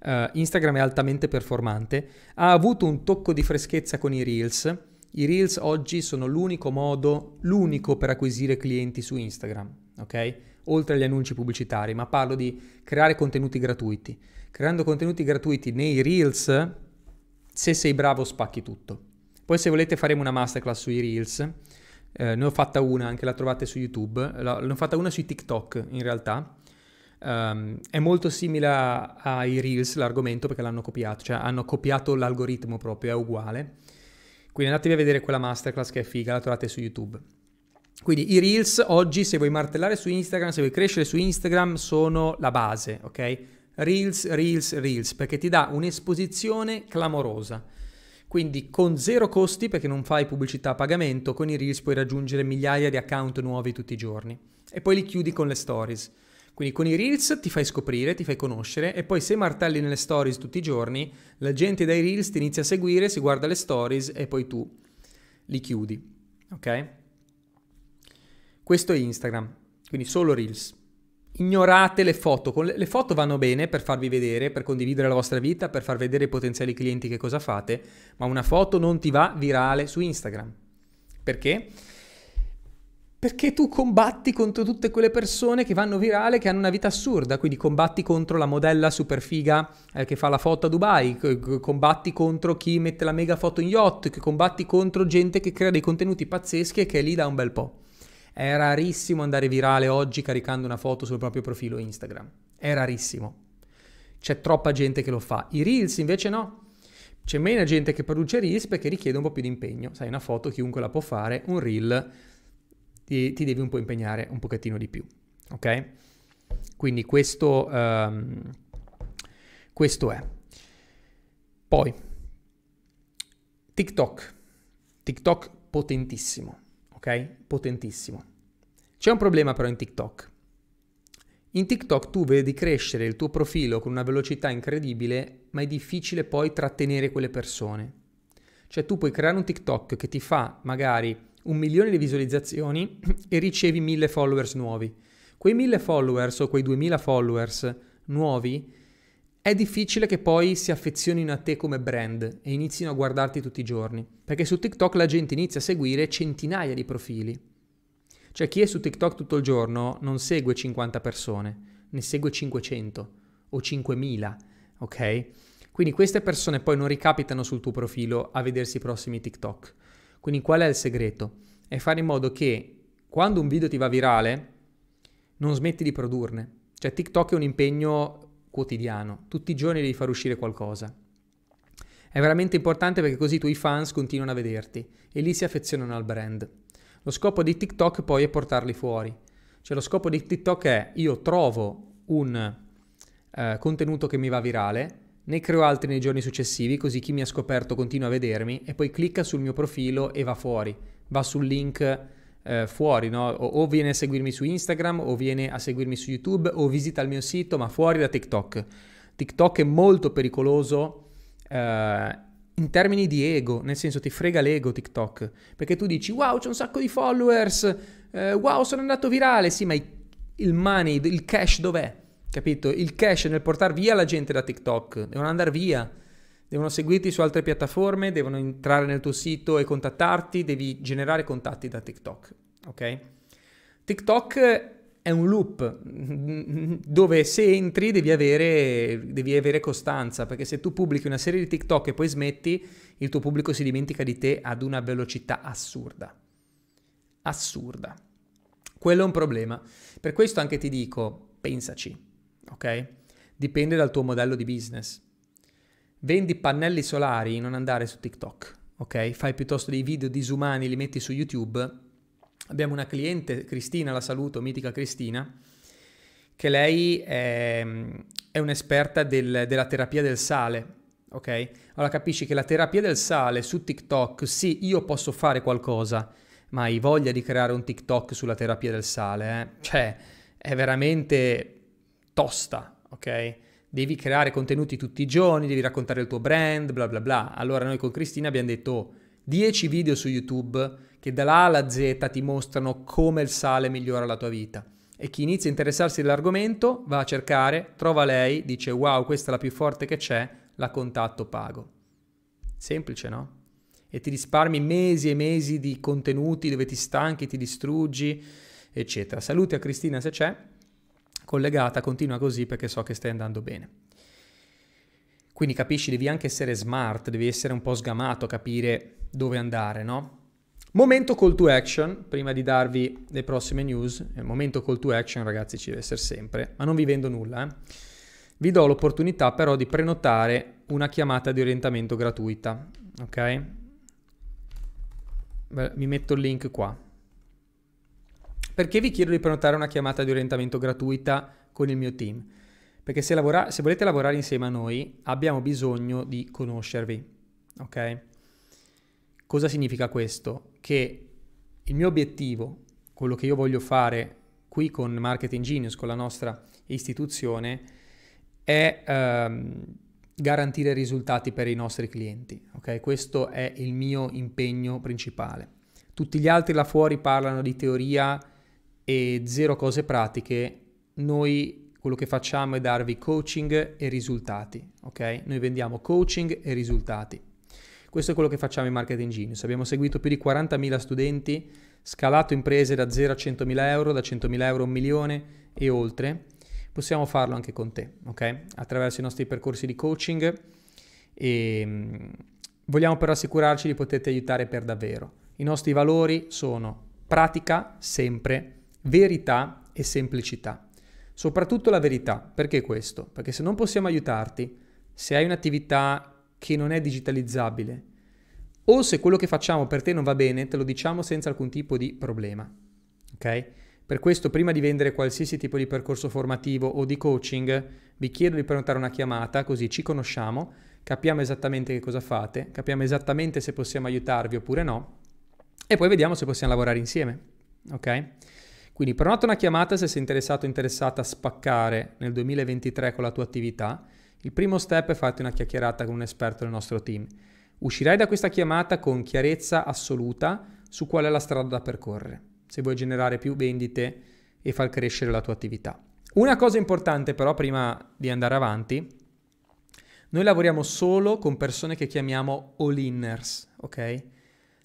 Uh, Instagram è altamente performante, ha avuto un tocco di freschezza con i Reels. I Reels oggi sono l'unico modo, l'unico per acquisire clienti su Instagram, ok? Oltre agli annunci pubblicitari, ma parlo di creare contenuti gratuiti. Creando contenuti gratuiti nei Reels, se sei bravo spacchi tutto. Poi se volete faremo una masterclass sui Reels, eh, ne ho fatta una, anche la trovate su YouTube, la, ne ho fatta una sui TikTok in realtà. Um, è molto simile ai Reels l'argomento perché l'hanno copiato, cioè hanno copiato l'algoritmo proprio, è uguale. Quindi andatevi a vedere quella masterclass che è figa, la trovate su YouTube. Quindi i Reels oggi, se vuoi martellare su Instagram, se vuoi crescere su Instagram, sono la base, ok? Reels, Reels, Reels, perché ti dà un'esposizione clamorosa. Quindi con zero costi, perché non fai pubblicità a pagamento, con i Reels puoi raggiungere migliaia di account nuovi tutti i giorni. E poi li chiudi con le stories. Quindi con i Reels ti fai scoprire, ti fai conoscere e poi se martelli nelle stories tutti i giorni, la gente dai Reels ti inizia a seguire, si guarda le stories e poi tu li chiudi. Ok? Questo è Instagram, quindi solo Reels. Ignorate le foto, le foto vanno bene per farvi vedere, per condividere la vostra vita, per far vedere ai potenziali clienti che cosa fate, ma una foto non ti va virale su Instagram. Perché? Perché tu combatti contro tutte quelle persone che vanno virale, che hanno una vita assurda, quindi combatti contro la modella super figa eh, che fa la foto a Dubai, combatti contro chi mette la mega foto in yacht, combatti contro gente che crea dei contenuti pazzeschi e che è lì da un bel po'. È rarissimo andare virale oggi caricando una foto sul proprio profilo Instagram. È rarissimo. C'è troppa gente che lo fa. I Reels invece no. C'è meno gente che produce Reels perché richiede un po' più di impegno. Sai, una foto chiunque la può fare, un Reel ti, ti devi un po' impegnare un pochettino di più. Ok? Quindi questo, um, questo è. Poi, TikTok. TikTok potentissimo ok? Potentissimo. C'è un problema però in TikTok. In TikTok tu vedi crescere il tuo profilo con una velocità incredibile, ma è difficile poi trattenere quelle persone. Cioè tu puoi creare un TikTok che ti fa magari un milione di visualizzazioni e ricevi mille followers nuovi. Quei mille followers o quei duemila followers nuovi è difficile che poi si affezionino a te come brand e inizino a guardarti tutti i giorni, perché su TikTok la gente inizia a seguire centinaia di profili. Cioè chi è su TikTok tutto il giorno non segue 50 persone, ne segue 500 o 5000, ok? Quindi queste persone poi non ricapitano sul tuo profilo a vedersi i prossimi TikTok. Quindi qual è il segreto? È fare in modo che quando un video ti va virale non smetti di produrne. Cioè TikTok è un impegno quotidiano, tutti i giorni devi far uscire qualcosa. È veramente importante perché così i tuoi fans continuano a vederti e lì si affezionano al brand. Lo scopo di TikTok poi è portarli fuori. Cioè lo scopo di TikTok è io trovo un eh, contenuto che mi va virale, ne creo altri nei giorni successivi così chi mi ha scoperto continua a vedermi e poi clicca sul mio profilo e va fuori, va sul link eh, fuori, no? o, o, viene a seguirmi su Instagram, o viene a seguirmi su YouTube, o visita il mio sito, ma fuori da TikTok. TikTok è molto pericoloso eh, in termini di ego, nel senso ti frega l'ego TikTok, perché tu dici wow c'è un sacco di followers, eh, wow sono andato virale, sì ma il money, il cash dov'è? Capito? Il cash nel portare via la gente da TikTok, devono andare via devono seguirti su altre piattaforme, devono entrare nel tuo sito e contattarti, devi generare contatti da TikTok, ok? TikTok è un loop dove se entri devi avere, devi avere costanza, perché se tu pubblichi una serie di TikTok e poi smetti, il tuo pubblico si dimentica di te ad una velocità assurda. Assurda. Quello è un problema. Per questo anche ti dico, pensaci, ok? Dipende dal tuo modello di business. Vendi pannelli solari, non andare su TikTok, ok? Fai piuttosto dei video disumani, li metti su YouTube. Abbiamo una cliente, Cristina, la saluto, mitica Cristina, che lei è, è un'esperta del, della terapia del sale, ok? Allora capisci che la terapia del sale su TikTok, sì, io posso fare qualcosa, ma hai voglia di creare un TikTok sulla terapia del sale, eh? Cioè, è veramente tosta, ok? Devi creare contenuti tutti i giorni, devi raccontare il tuo brand, bla bla bla. Allora noi con Cristina abbiamo detto oh, 10 video su YouTube che dalla alla Z ti mostrano come il sale migliora la tua vita. E chi inizia a interessarsi dell'argomento va a cercare, trova lei, dice wow, questa è la più forte che c'è, la contatto, pago. Semplice, no? E ti risparmi mesi e mesi di contenuti dove ti stanchi, ti distruggi, eccetera. Saluti a Cristina se c'è, collegata, continua così perché so che stai andando bene. Quindi capisci, devi anche essere smart, devi essere un po' sgamato, capire dove andare, no? Momento call to action, prima di darvi le prossime news, il momento call to action ragazzi ci deve essere sempre, ma non vi vendo nulla, eh? vi do l'opportunità però di prenotare una chiamata di orientamento gratuita, ok? Beh, mi metto il link qua. Perché vi chiedo di prenotare una chiamata di orientamento gratuita con il mio team? Perché se, lavora- se volete lavorare insieme a noi abbiamo bisogno di conoscervi, ok? Cosa significa questo? Che il mio obiettivo, quello che io voglio fare qui con Marketing Genius, con la nostra istituzione, è ehm, garantire risultati per i nostri clienti. Okay? Questo è il mio impegno principale. Tutti gli altri là fuori parlano di teoria e zero cose pratiche. Noi quello che facciamo è darvi coaching e risultati. Okay? Noi vendiamo coaching e risultati. Questo è quello che facciamo in Marketing Genius. Abbiamo seguito più di 40.000 studenti, scalato imprese da 0 a 100.000 euro, da 100.000 euro a un milione e oltre. Possiamo farlo anche con te, ok? Attraverso i nostri percorsi di coaching e mm, vogliamo però assicurarci di poterti aiutare per davvero. I nostri valori sono pratica sempre, verità e semplicità. Soprattutto la verità. Perché questo? Perché se non possiamo aiutarti, se hai un'attività che non è digitalizzabile. O se quello che facciamo per te non va bene, te lo diciamo senza alcun tipo di problema. Ok? Per questo, prima di vendere qualsiasi tipo di percorso formativo o di coaching, vi chiedo di prenotare una chiamata, così ci conosciamo, capiamo esattamente che cosa fate, capiamo esattamente se possiamo aiutarvi oppure no, e poi vediamo se possiamo lavorare insieme. Ok? Quindi prenota una chiamata se sei interessato o interessata a spaccare nel 2023 con la tua attività il primo step è farti una chiacchierata con un esperto del nostro team. Uscirai da questa chiamata con chiarezza assoluta su qual è la strada da percorrere, se vuoi generare più vendite e far crescere la tua attività. Una cosa importante però prima di andare avanti, noi lavoriamo solo con persone che chiamiamo all-inners, ok?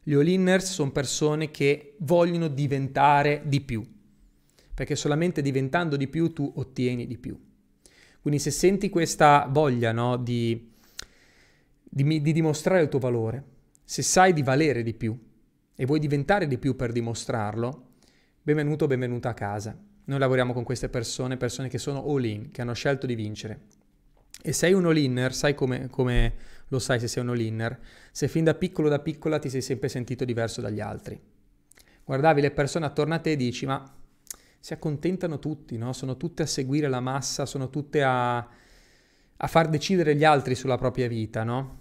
Gli all-inners sono persone che vogliono diventare di più, perché solamente diventando di più tu ottieni di più. Quindi se senti questa voglia no, di, di, di dimostrare il tuo valore, se sai di valere di più e vuoi diventare di più per dimostrarlo, benvenuto o benvenuta a casa. Noi lavoriamo con queste persone, persone che sono all-in, che hanno scelto di vincere. E sei un all-inner, sai come, come, lo sai se sei un all-inner? Se fin da piccolo da piccola ti sei sempre sentito diverso dagli altri. Guardavi le persone attorno a te e dici, ma si accontentano tutti, no? sono tutte a seguire la massa, sono tutte a, a far decidere gli altri sulla propria vita, no?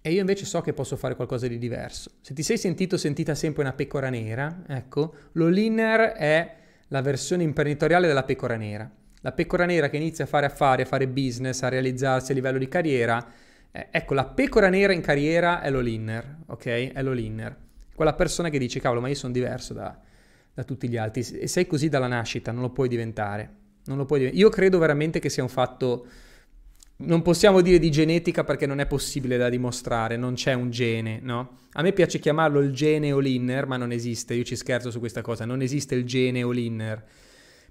E io invece so che posso fare qualcosa di diverso. Se ti sei sentito sentita sempre una pecora nera, ecco, l'all-inner è la versione imprenditoriale della pecora nera. La pecora nera che inizia a fare affari, a fare business, a realizzarsi a livello di carriera, eh, ecco, la pecora nera in carriera è l'all-inner, ok? È l'all-inner. Quella persona che dice, cavolo, ma io sono diverso da, da tutti gli altri e sei così dalla nascita, non lo puoi diventare. Non lo puoi diventare. Io credo veramente che sia un fatto non possiamo dire di genetica perché non è possibile da dimostrare, non c'è un gene, no? A me piace chiamarlo il gene all-inner, ma non esiste, io ci scherzo su questa cosa, non esiste il gene all-inner.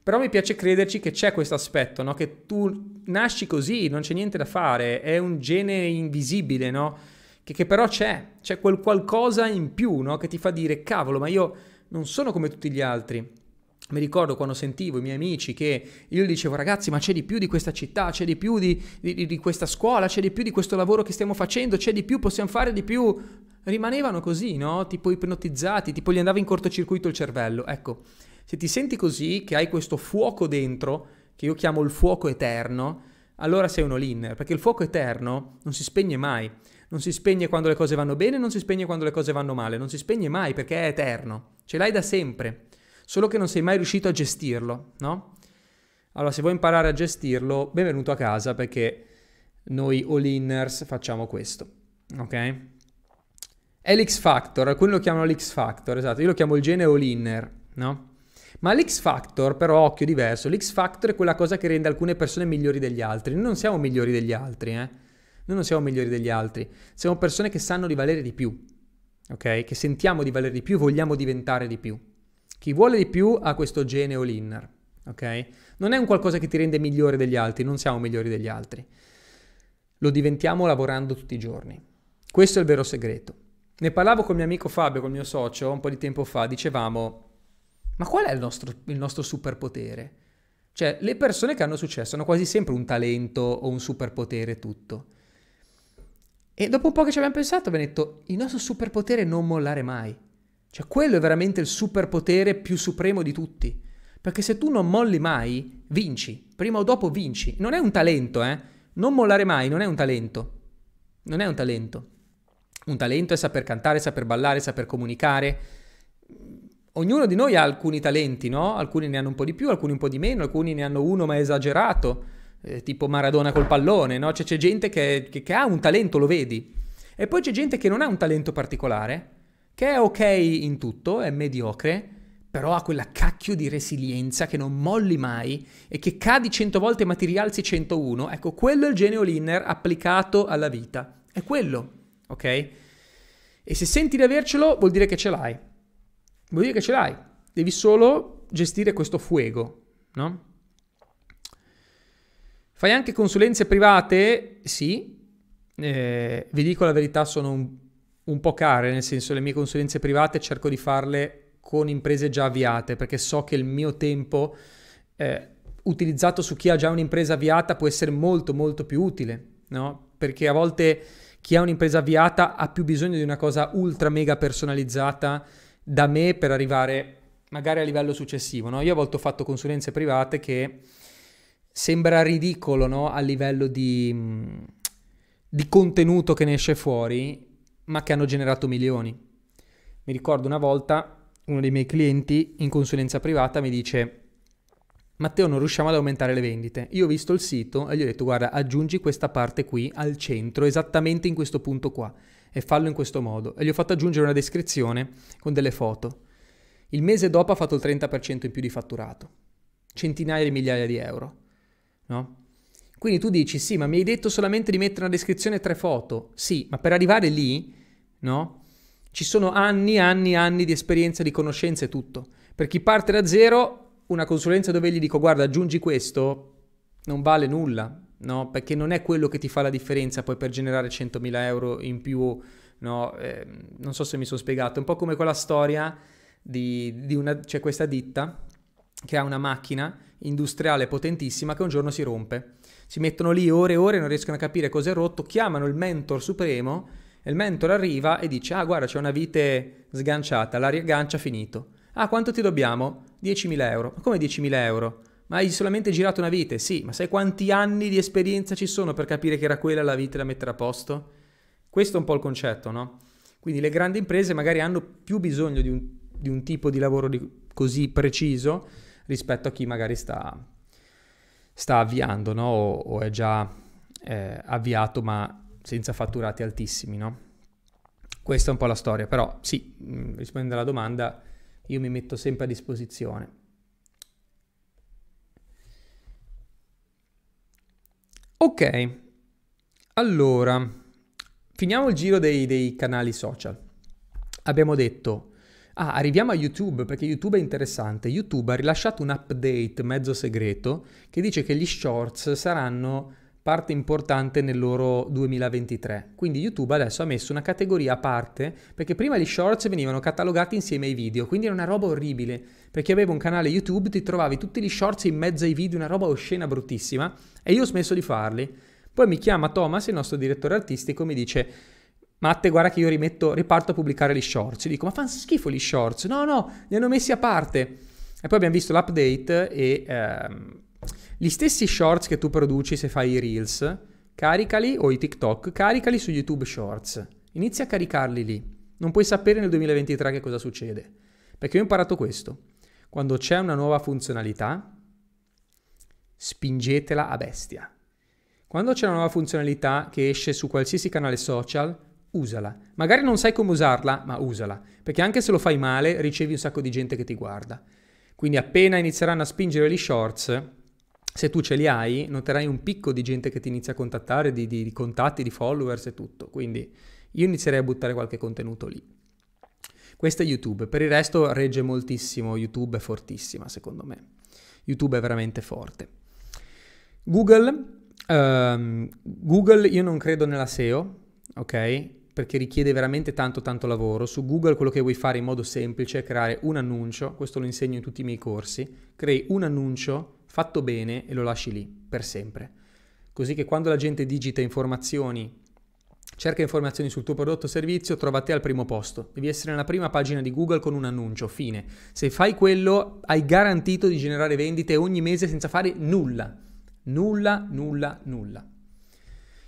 Però mi piace crederci che c'è questo aspetto, no? Che tu nasci così, non c'è niente da fare, è un gene invisibile, no? Che, che però c'è, c'è quel qualcosa in più, no? Che ti fa dire, cavolo, ma io non sono come tutti gli altri. Mi ricordo quando sentivo i miei amici che io dicevo ragazzi ma c'è di più di questa città, c'è di più di, di, di, questa scuola, c'è di più di questo lavoro che stiamo facendo, c'è di più, possiamo fare di più. Rimanevano così, no? Tipo ipnotizzati, tipo gli andava in cortocircuito il cervello. Ecco, se ti senti così, che hai questo fuoco dentro, che io chiamo il fuoco eterno, allora sei uno linner, perché il fuoco eterno non si spegne mai. Non si spegne quando le cose vanno bene, non si spegne quando le cose vanno male, non si spegne mai perché è eterno, ce l'hai da sempre, solo che non sei mai riuscito a gestirlo, no? Allora, se vuoi imparare a gestirlo, benvenuto a casa perché noi all-inners facciamo questo, ok? È l'X Factor, alcuni lo chiamano l'X Factor, esatto, io lo chiamo il gene all-inner, no? Ma l'X Factor, però, occhio diverso, l'X Factor è quella cosa che rende alcune persone migliori degli altri. Noi non siamo migliori degli altri, eh? Noi non siamo migliori degli altri, siamo persone che sanno di valere di più, ok? Che sentiamo di valere di più, vogliamo diventare di più. Chi vuole di più ha questo gene all-inner, ok? Non è un qualcosa che ti rende migliore degli altri, non siamo migliori degli altri. Lo diventiamo lavorando tutti i giorni. Questo è il vero segreto. Ne parlavo con mio amico Fabio, col mio socio, un po' di tempo fa, dicevamo, ma qual è il nostro, il nostro superpotere? Cioè, le persone che hanno successo hanno quasi sempre un talento o un superpotere tutto. E dopo un po' che ci abbiamo pensato abbiamo detto, il nostro superpotere è non mollare mai. Cioè, quello è veramente il superpotere più supremo di tutti. Perché se tu non molli mai, vinci. Prima o dopo vinci. Non è un talento, eh. Non mollare mai non è un talento. Non è un talento. Un talento è saper cantare, saper ballare, saper comunicare. Ognuno di noi ha alcuni talenti, no? Alcuni ne hanno un po' di più, alcuni un po' di meno, alcuni ne hanno uno ma esagerato eh, tipo Maradona col pallone, no? Cioè, c'è gente che, che, che, ha un talento, lo vedi. E poi c'è gente che non ha un talento particolare, che è ok in tutto, è mediocre, però ha quella cacchio di resilienza che non molli mai e che cadi 100 volte ma ti rialzi 101. Ecco, quello è il genio Linner applicato alla vita. È quello, ok? E se senti di avercelo, vuol dire che ce l'hai. Vuol dire che ce l'hai. Devi solo gestire questo fuego, no? Fai anche consulenze private? Sì, eh, vi dico la verità, sono un, un po' care, nel senso le mie consulenze private cerco di farle con imprese già avviate, perché so che il mio tempo eh, utilizzato su chi ha già un'impresa avviata può essere molto molto più utile, no? Perché a volte chi ha un'impresa avviata ha più bisogno di una cosa ultra mega personalizzata da me per arrivare magari a livello successivo, no? Io a volte ho fatto consulenze private che sembra ridicolo no? a livello di, di contenuto che ne esce fuori, ma che hanno generato milioni. Mi ricordo una volta uno dei miei clienti in consulenza privata mi dice Matteo non riusciamo ad aumentare le vendite. Io ho visto il sito e gli ho detto guarda aggiungi questa parte qui al centro, esattamente in questo punto qua e fallo in questo modo. E gli ho fatto aggiungere una descrizione con delle foto. Il mese dopo ha fatto il 30% in più di fatturato. Centinaia di migliaia di euro no? Quindi tu dici, sì, ma mi hai detto solamente di mettere una descrizione e tre foto. Sì, ma per arrivare lì, no? Ci sono anni, anni, anni di esperienza, di conoscenza e tutto. Per chi parte da zero, una consulenza dove gli dico, guarda, aggiungi questo, non vale nulla, no? Perché non è quello che ti fa la differenza poi per generare 100.000 euro in più, no? Eh, non so se mi sono spiegato, è un po' come quella storia di, di una, c'è questa ditta che ha una macchina industriale potentissima che un giorno si rompe. Si mettono lì ore e ore, non riescono a capire cosa è rotto, chiamano il mentor supremo e il mentor arriva e dice, ah guarda c'è una vite sganciata, la riaggancia, finito. Ah, quanto ti dobbiamo? 10.000 euro. Ma come 10.000 euro? Ma hai solamente girato una vite? Sì, ma sai quanti anni di esperienza ci sono per capire che era quella la vite da mettere a posto? Questo è un po' il concetto, no? Quindi le grandi imprese magari hanno più bisogno di un, di un tipo di lavoro di, così preciso rispetto a chi magari sta, sta avviando no? o, o, è già eh, avviato ma senza fatturati altissimi. No? Questa è un po' la storia, però sì, mm, rispondendo alla domanda, io mi metto sempre a disposizione. Ok, allora, finiamo il giro dei, dei canali social. Abbiamo detto Ah, arriviamo a YouTube perché YouTube è interessante. YouTube ha rilasciato un update mezzo segreto che dice che gli shorts saranno parte importante nel loro 2023. Quindi YouTube adesso ha messo una categoria a parte perché prima gli shorts venivano catalogati insieme ai video, quindi era una roba orribile. Perché avevo un canale YouTube, ti trovavi tutti gli shorts in mezzo ai video, una roba oscena bruttissima e io ho smesso di farli. Poi mi chiama Thomas, il nostro direttore artistico, e mi dice Matte, guarda che io rimetto, riparto a pubblicare gli shorts. Io dico, ma fanno schifo gli shorts. No, no, li hanno messi a parte. E poi abbiamo visto l'update e ehm, gli stessi shorts che tu produci se fai i reels, caricali o i TikTok, caricali su YouTube Shorts. Inizia a caricarli lì. Non puoi sapere nel 2023 che cosa succede. Perché ho imparato questo. Quando c'è una nuova funzionalità, spingetela a bestia. Quando c'è una nuova funzionalità che esce su qualsiasi canale social, usala. Magari non sai come usarla, ma usala. Perché anche se lo fai male, ricevi un sacco di gente che ti guarda. Quindi appena inizieranno a spingere gli shorts, se tu ce li hai, noterai un picco di gente che ti inizia a contattare, di, di, di contatti, di followers e tutto. Quindi io inizierei a buttare qualche contenuto lì. Questo è YouTube, per il resto regge moltissimo, YouTube è fortissima secondo me. YouTube è veramente forte. Google, um, Google io non credo nella SEO, ok? Perché richiede veramente tanto tanto lavoro. Su Google quello che vuoi fare in modo semplice è creare un annuncio, questo lo insegno in tutti i miei corsi, crei un annuncio fatto bene e lo lasci lì per sempre. Così che quando la gente digita informazioni Cerca informazioni sul tuo prodotto o servizio, trova te al primo posto. Devi essere nella prima pagina di Google con un annuncio, fine. Se fai quello, hai garantito di generare vendite ogni mese senza fare nulla. Nulla, nulla, nulla.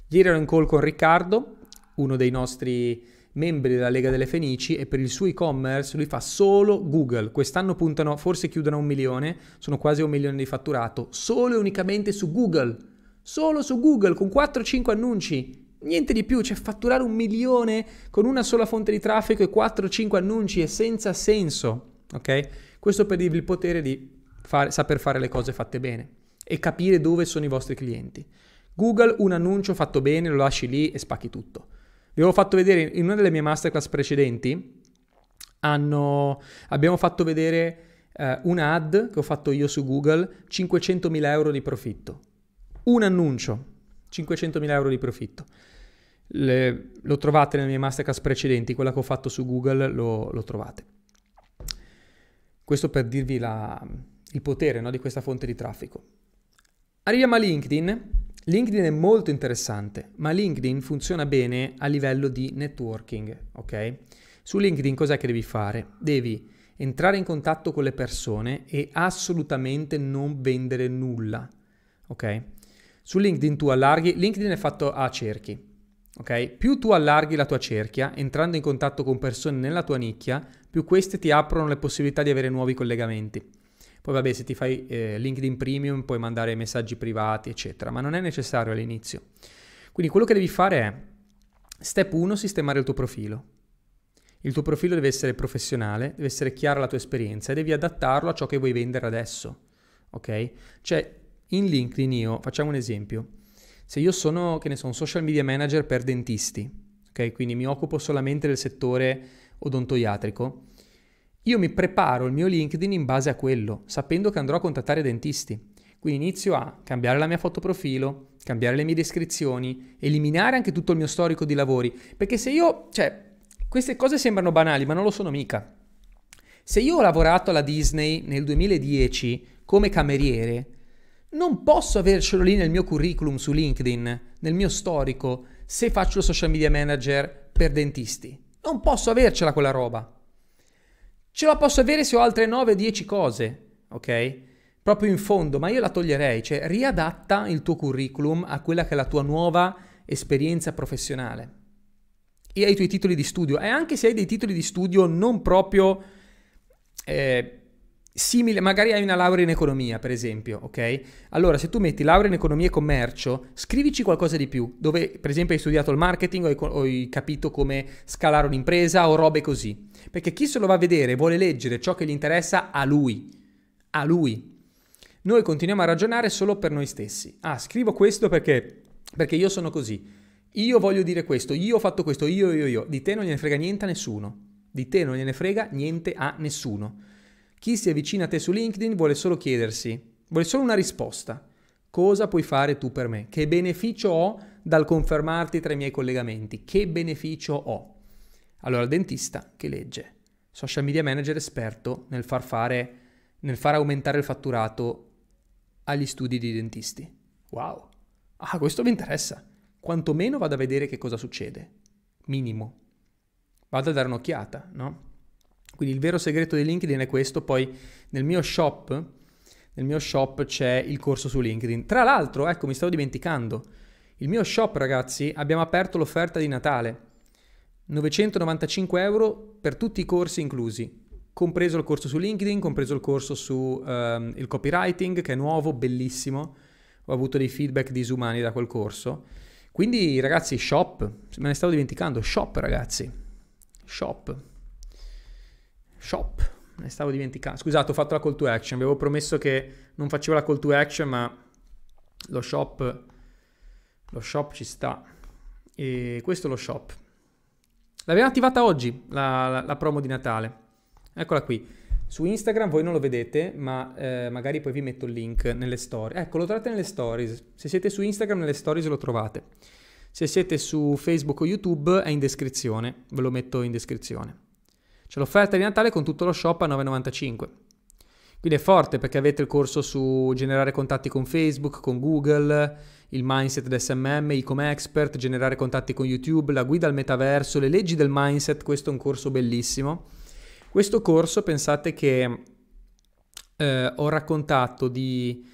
Ieri ero in call con Riccardo, uno dei nostri membri della Lega delle Fenici e per il suo e-commerce lui fa solo Google. Quest'anno puntano, forse chiudono un milione, sono quasi un milione di fatturato, solo e unicamente su Google. Solo su Google con 4-5 annunci Niente di più, cioè fatturare un milione con una sola fonte di traffico e 4-5 annunci è senza senso, ok? Questo per dirvi il potere di fare, saper fare le cose fatte bene e capire dove sono i vostri clienti. Google un annuncio fatto bene, lo lasci lì e spacchi tutto. Vi avevo fatto vedere in una delle mie masterclass precedenti, hanno, abbiamo fatto vedere eh, una ad che ho fatto io su Google, 500.000 euro di profitto. Un annuncio, 500.000 euro di profitto. Le, lo trovate nelle mie masterclass precedenti, quella che ho fatto su Google lo, lo trovate. Questo per dirvi la, il potere no, di questa fonte di traffico. Arriviamo a LinkedIn. LinkedIn è molto interessante, ma LinkedIn funziona bene a livello di networking, ok? Su LinkedIn cos'è che devi fare? Devi entrare in contatto con le persone e assolutamente non vendere nulla, ok? Su LinkedIn tu allarghi, LinkedIn è fatto a cerchi, ok? Più tu allarghi la tua cerchia, entrando in contatto con persone nella tua nicchia, più queste ti aprono le possibilità di avere nuovi collegamenti. Poi vabbè, se ti fai eh, LinkedIn Premium puoi mandare messaggi privati, eccetera, ma non è necessario all'inizio. Quindi quello che devi fare è, step 1, sistemare il tuo profilo. Il tuo profilo deve essere professionale, deve essere chiara la tua esperienza e devi adattarlo a ciò che vuoi vendere adesso. Ok? Cioè, in LinkedIn io, facciamo un esempio, se io sono, che ne so, un social media manager per dentisti, ok? Quindi mi occupo solamente del settore odontoiatrico, io mi preparo il mio LinkedIn in base a quello, sapendo che andrò a contattare dentisti. Quindi inizio a cambiare la mia foto profilo, cambiare le mie descrizioni, eliminare anche tutto il mio storico di lavori, perché se io, cioè, queste cose sembrano banali, ma non lo sono mica. Se io ho lavorato alla Disney nel 2010 come cameriere, non posso avercelo lì nel mio curriculum su LinkedIn, nel mio storico, se faccio social media manager per dentisti. Non posso avercela quella roba. Ce la posso avere se ho altre 9-10 cose, ok? Proprio in fondo, ma io la toglierei, cioè riadatta il tuo curriculum a quella che è la tua nuova esperienza professionale e ai tuoi titoli di studio. E anche se hai dei titoli di studio non proprio eh, simile, magari hai una laurea in economia, per esempio, ok? Allora, se tu metti laurea in economia e commercio, scrivici qualcosa di più, dove per esempio hai studiato il marketing o hai, o hai capito come scalare un'impresa o robe così. Perché chi se lo va a vedere vuole leggere ciò che gli interessa a lui, a lui. Noi continuiamo a ragionare solo per noi stessi. Ah, scrivo questo perché, perché io sono così. Io voglio dire questo, io ho fatto questo, io, io, io. Di te non gliene frega niente a nessuno. Di te non gliene frega niente a nessuno. Chi si avvicina a te su LinkedIn vuole solo chiedersi, vuole solo una risposta. Cosa puoi fare tu per me? Che beneficio ho dal confermarti tra i miei collegamenti? Che beneficio ho? Allora, il dentista che legge, social media manager esperto nel far fare, nel far aumentare il fatturato agli studi di dentisti. Wow! Ah, questo mi interessa. Quantomeno vado a vedere che cosa succede. Minimo. Vado a dare un'occhiata, no? Quindi il vero segreto di LinkedIn è questo, poi nel mio shop, nel mio shop c'è il corso su LinkedIn. Tra l'altro, ecco, mi stavo dimenticando, Il mio shop, ragazzi, abbiamo aperto l'offerta di Natale. 995 euro per tutti i corsi inclusi, compreso il corso su LinkedIn, compreso il corso su um, il copywriting, che è nuovo, bellissimo. Ho avuto dei feedback disumani da quel corso. Quindi, ragazzi, shop, me ne stavo dimenticando, shop, ragazzi. Shop. Shop, ne stavo dimenticando. Scusate, ho fatto la call to action, avevo promesso che non facevo la call to action, ma lo shop lo shop ci sta. E questo è lo shop. L'abbiamo attivata oggi, la, la, la promo di Natale. Eccola qui. Su Instagram voi non lo vedete, ma eh, magari poi vi metto il link nelle storie. Ecco, lo trovate nelle stories. Se siete su Instagram, nelle stories lo trovate. Se siete su Facebook o YouTube è in descrizione, ve lo metto in descrizione. C'è l'offerta di Natale con tutto lo shop a 9,95. Quindi è forte perché avete il corso su generare contatti con Facebook, con Google, il mindset da SMM, e-com expert, generare contatti con YouTube, la guida al metaverso, le leggi del mindset, questo è un corso bellissimo. Questo corso pensate che eh, ho raccontato di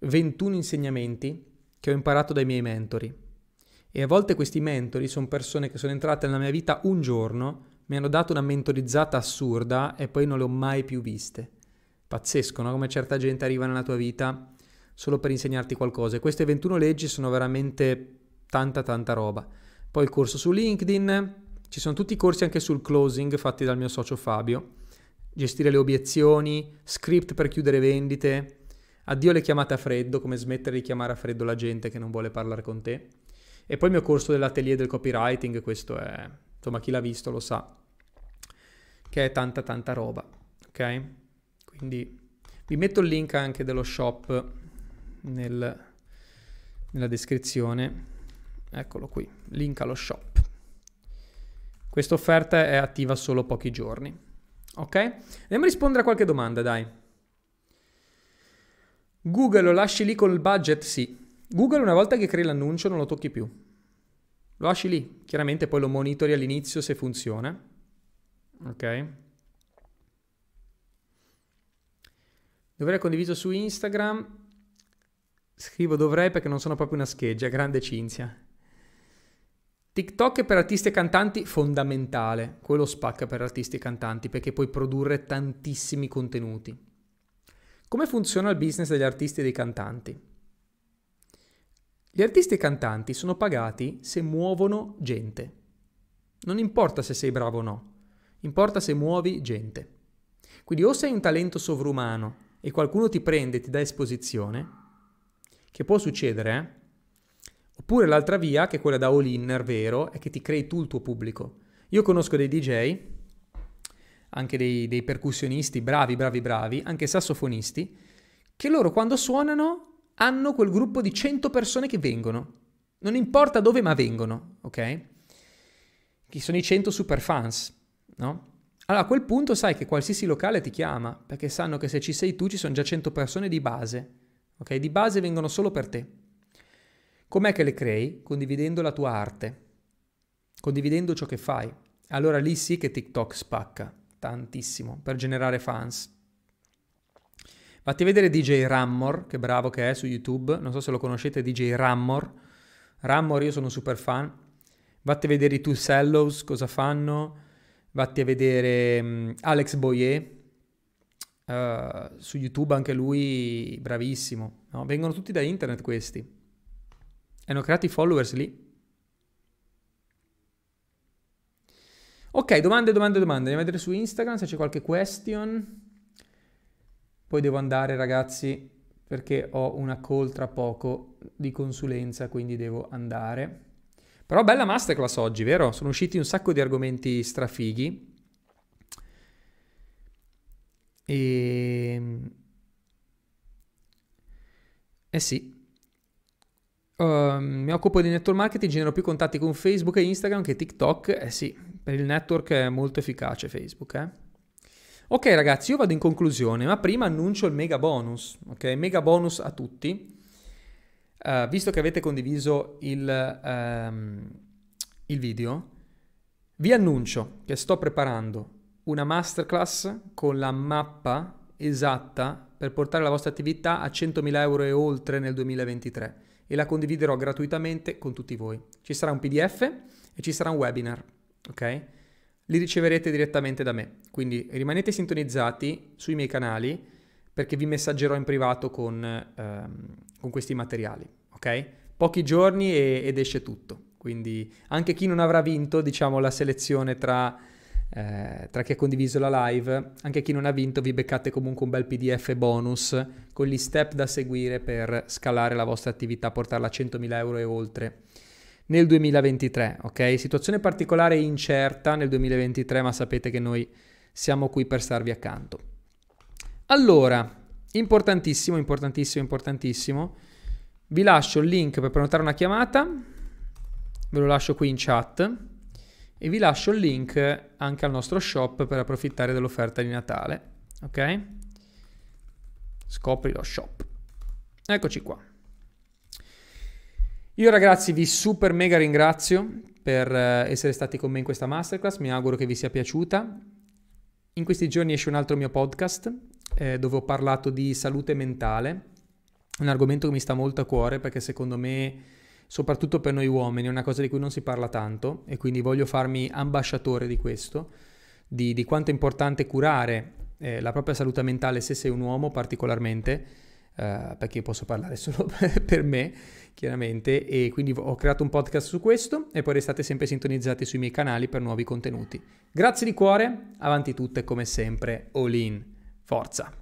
21 insegnamenti che ho imparato dai miei mentori. E a volte questi mentori sono persone che sono entrate nella mia vita un giorno, mi hanno dato una mentorizzata assurda e poi non le ho mai più viste. Pazzesco, no? Come certa gente arriva nella tua vita solo per insegnarti qualcosa. E queste 21 leggi sono veramente tanta tanta roba. Poi il corso su LinkedIn, ci sono tutti i corsi anche sul closing fatti dal mio socio Fabio. Gestire le obiezioni, script per chiudere vendite, addio alle chiamate a freddo, come smettere di chiamare a freddo la gente che non vuole parlare con te. E poi il mio corso dell'atelier del copywriting, questo è, insomma, chi l'ha visto lo sa, che è tanta tanta roba, ok? Quindi vi metto il link anche dello shop nel, nella descrizione. Eccolo qui, link allo shop. Questa offerta è attiva solo pochi giorni. Ok? Andiamo a rispondere a qualche domanda, dai. Google lo lasci lì con il budget? Sì. Google una volta che crei l'annuncio non lo tocchi più. Lo lasci lì. Chiaramente poi lo monitori all'inizio se funziona. Ok? Dovrei condiviso su Instagram. Scrivo dovrei perché non sono proprio una scheggia, grande Cinzia. TikTok per artisti e cantanti fondamentale, quello spacca per artisti e cantanti perché puoi produrre tantissimi contenuti. Come funziona il business degli artisti e dei cantanti? Gli artisti e cantanti sono pagati se muovono gente. Non importa se sei bravo o no, importa se muovi gente. Quindi o sei un talento sovrumano e qualcuno ti prende e ti dà esposizione, che può succedere, eh? Oppure l'altra via, che è quella da all-in, vero, è che ti crei tu il tuo pubblico. Io conosco dei DJ, anche dei, dei percussionisti bravi, bravi, bravi, anche sassofonisti, che loro quando suonano hanno quel gruppo di 100 persone che vengono. Non importa dove, ma vengono, ok? Che sono i 100 super fans, no? Allora a quel punto sai che qualsiasi locale ti chiama, perché sanno che se ci sei tu ci sono già 100 persone di base ok? Di base vengono solo per te. Com'è che le crei? Condividendo la tua arte, condividendo ciò che fai. Allora lì sì che TikTok spacca tantissimo per generare fans. Fatti vedere DJ Rammor, che bravo che è su YouTube, non so se lo conoscete, DJ Rammor. Rammor io sono super fan. Vatti a vedere i Two Cellos, cosa fanno. Vatti a vedere um, Alex Boyer, Uh, su YouTube anche lui bravissimo. No? Vengono tutti da internet questi. Hanno creato i followers lì. Ok, domande, domande, domande. Andiamo a vedere su Instagram se c'è qualche question. Poi devo andare, ragazzi, perché ho una call tra poco di consulenza, quindi devo andare. Però bella masterclass oggi, vero? Sono usciti un sacco di argomenti strafighi. E... Ehm, eh sì. Uh, mi occupo di network marketing, genero più contatti con Facebook e Instagram che TikTok. Eh sì, per il network è molto efficace Facebook, eh. Ok ragazzi, io vado in conclusione, ma prima annuncio il mega bonus, ok? Mega bonus a tutti. Uh, visto che avete condiviso il, um, il video, vi annuncio che sto preparando una masterclass con la mappa esatta per portare la vostra attività a 100.000 euro e oltre nel 2023 e la condividerò gratuitamente con tutti voi. Ci sarà un PDF e ci sarà un webinar, ok? Li riceverete direttamente da me, quindi rimanete sintonizzati sui miei canali perché vi messaggerò in privato con, ehm, con questi materiali, ok? Pochi giorni e, ed esce tutto, quindi anche chi non avrà vinto, diciamo, la selezione tra eh, tra chi ha condiviso la live, anche chi non ha vinto vi beccate comunque un bel PDF bonus con gli step da seguire per scalare la vostra attività, portarla a 100.000 euro e oltre nel 2023, ok? Situazione particolare incerta nel 2023, ma sapete che noi siamo qui per starvi accanto. Allora, importantissimo, importantissimo, importantissimo. Vi lascio il link per prenotare una chiamata, ve lo lascio qui in chat e vi lascio il link anche al nostro shop per approfittare dell'offerta di Natale. Ok? Scopri lo shop. Eccoci qua. Io ragazzi vi super mega ringrazio per eh, essere stati con me in questa masterclass, mi auguro che vi sia piaciuta. In questi giorni esce un altro mio podcast eh, dove ho parlato di salute mentale, un argomento che mi sta molto a cuore perché secondo me soprattutto per noi uomini, è una cosa di cui non si parla tanto e quindi voglio farmi ambasciatore di questo, di, di quanto è importante curare eh, la propria salute mentale se sei un uomo particolarmente, eh, perché posso parlare solo per me, chiaramente, e quindi ho creato un podcast su questo e poi restate sempre sintonizzati sui miei canali per nuovi contenuti. Grazie di cuore, avanti tutte come sempre, all in, forza!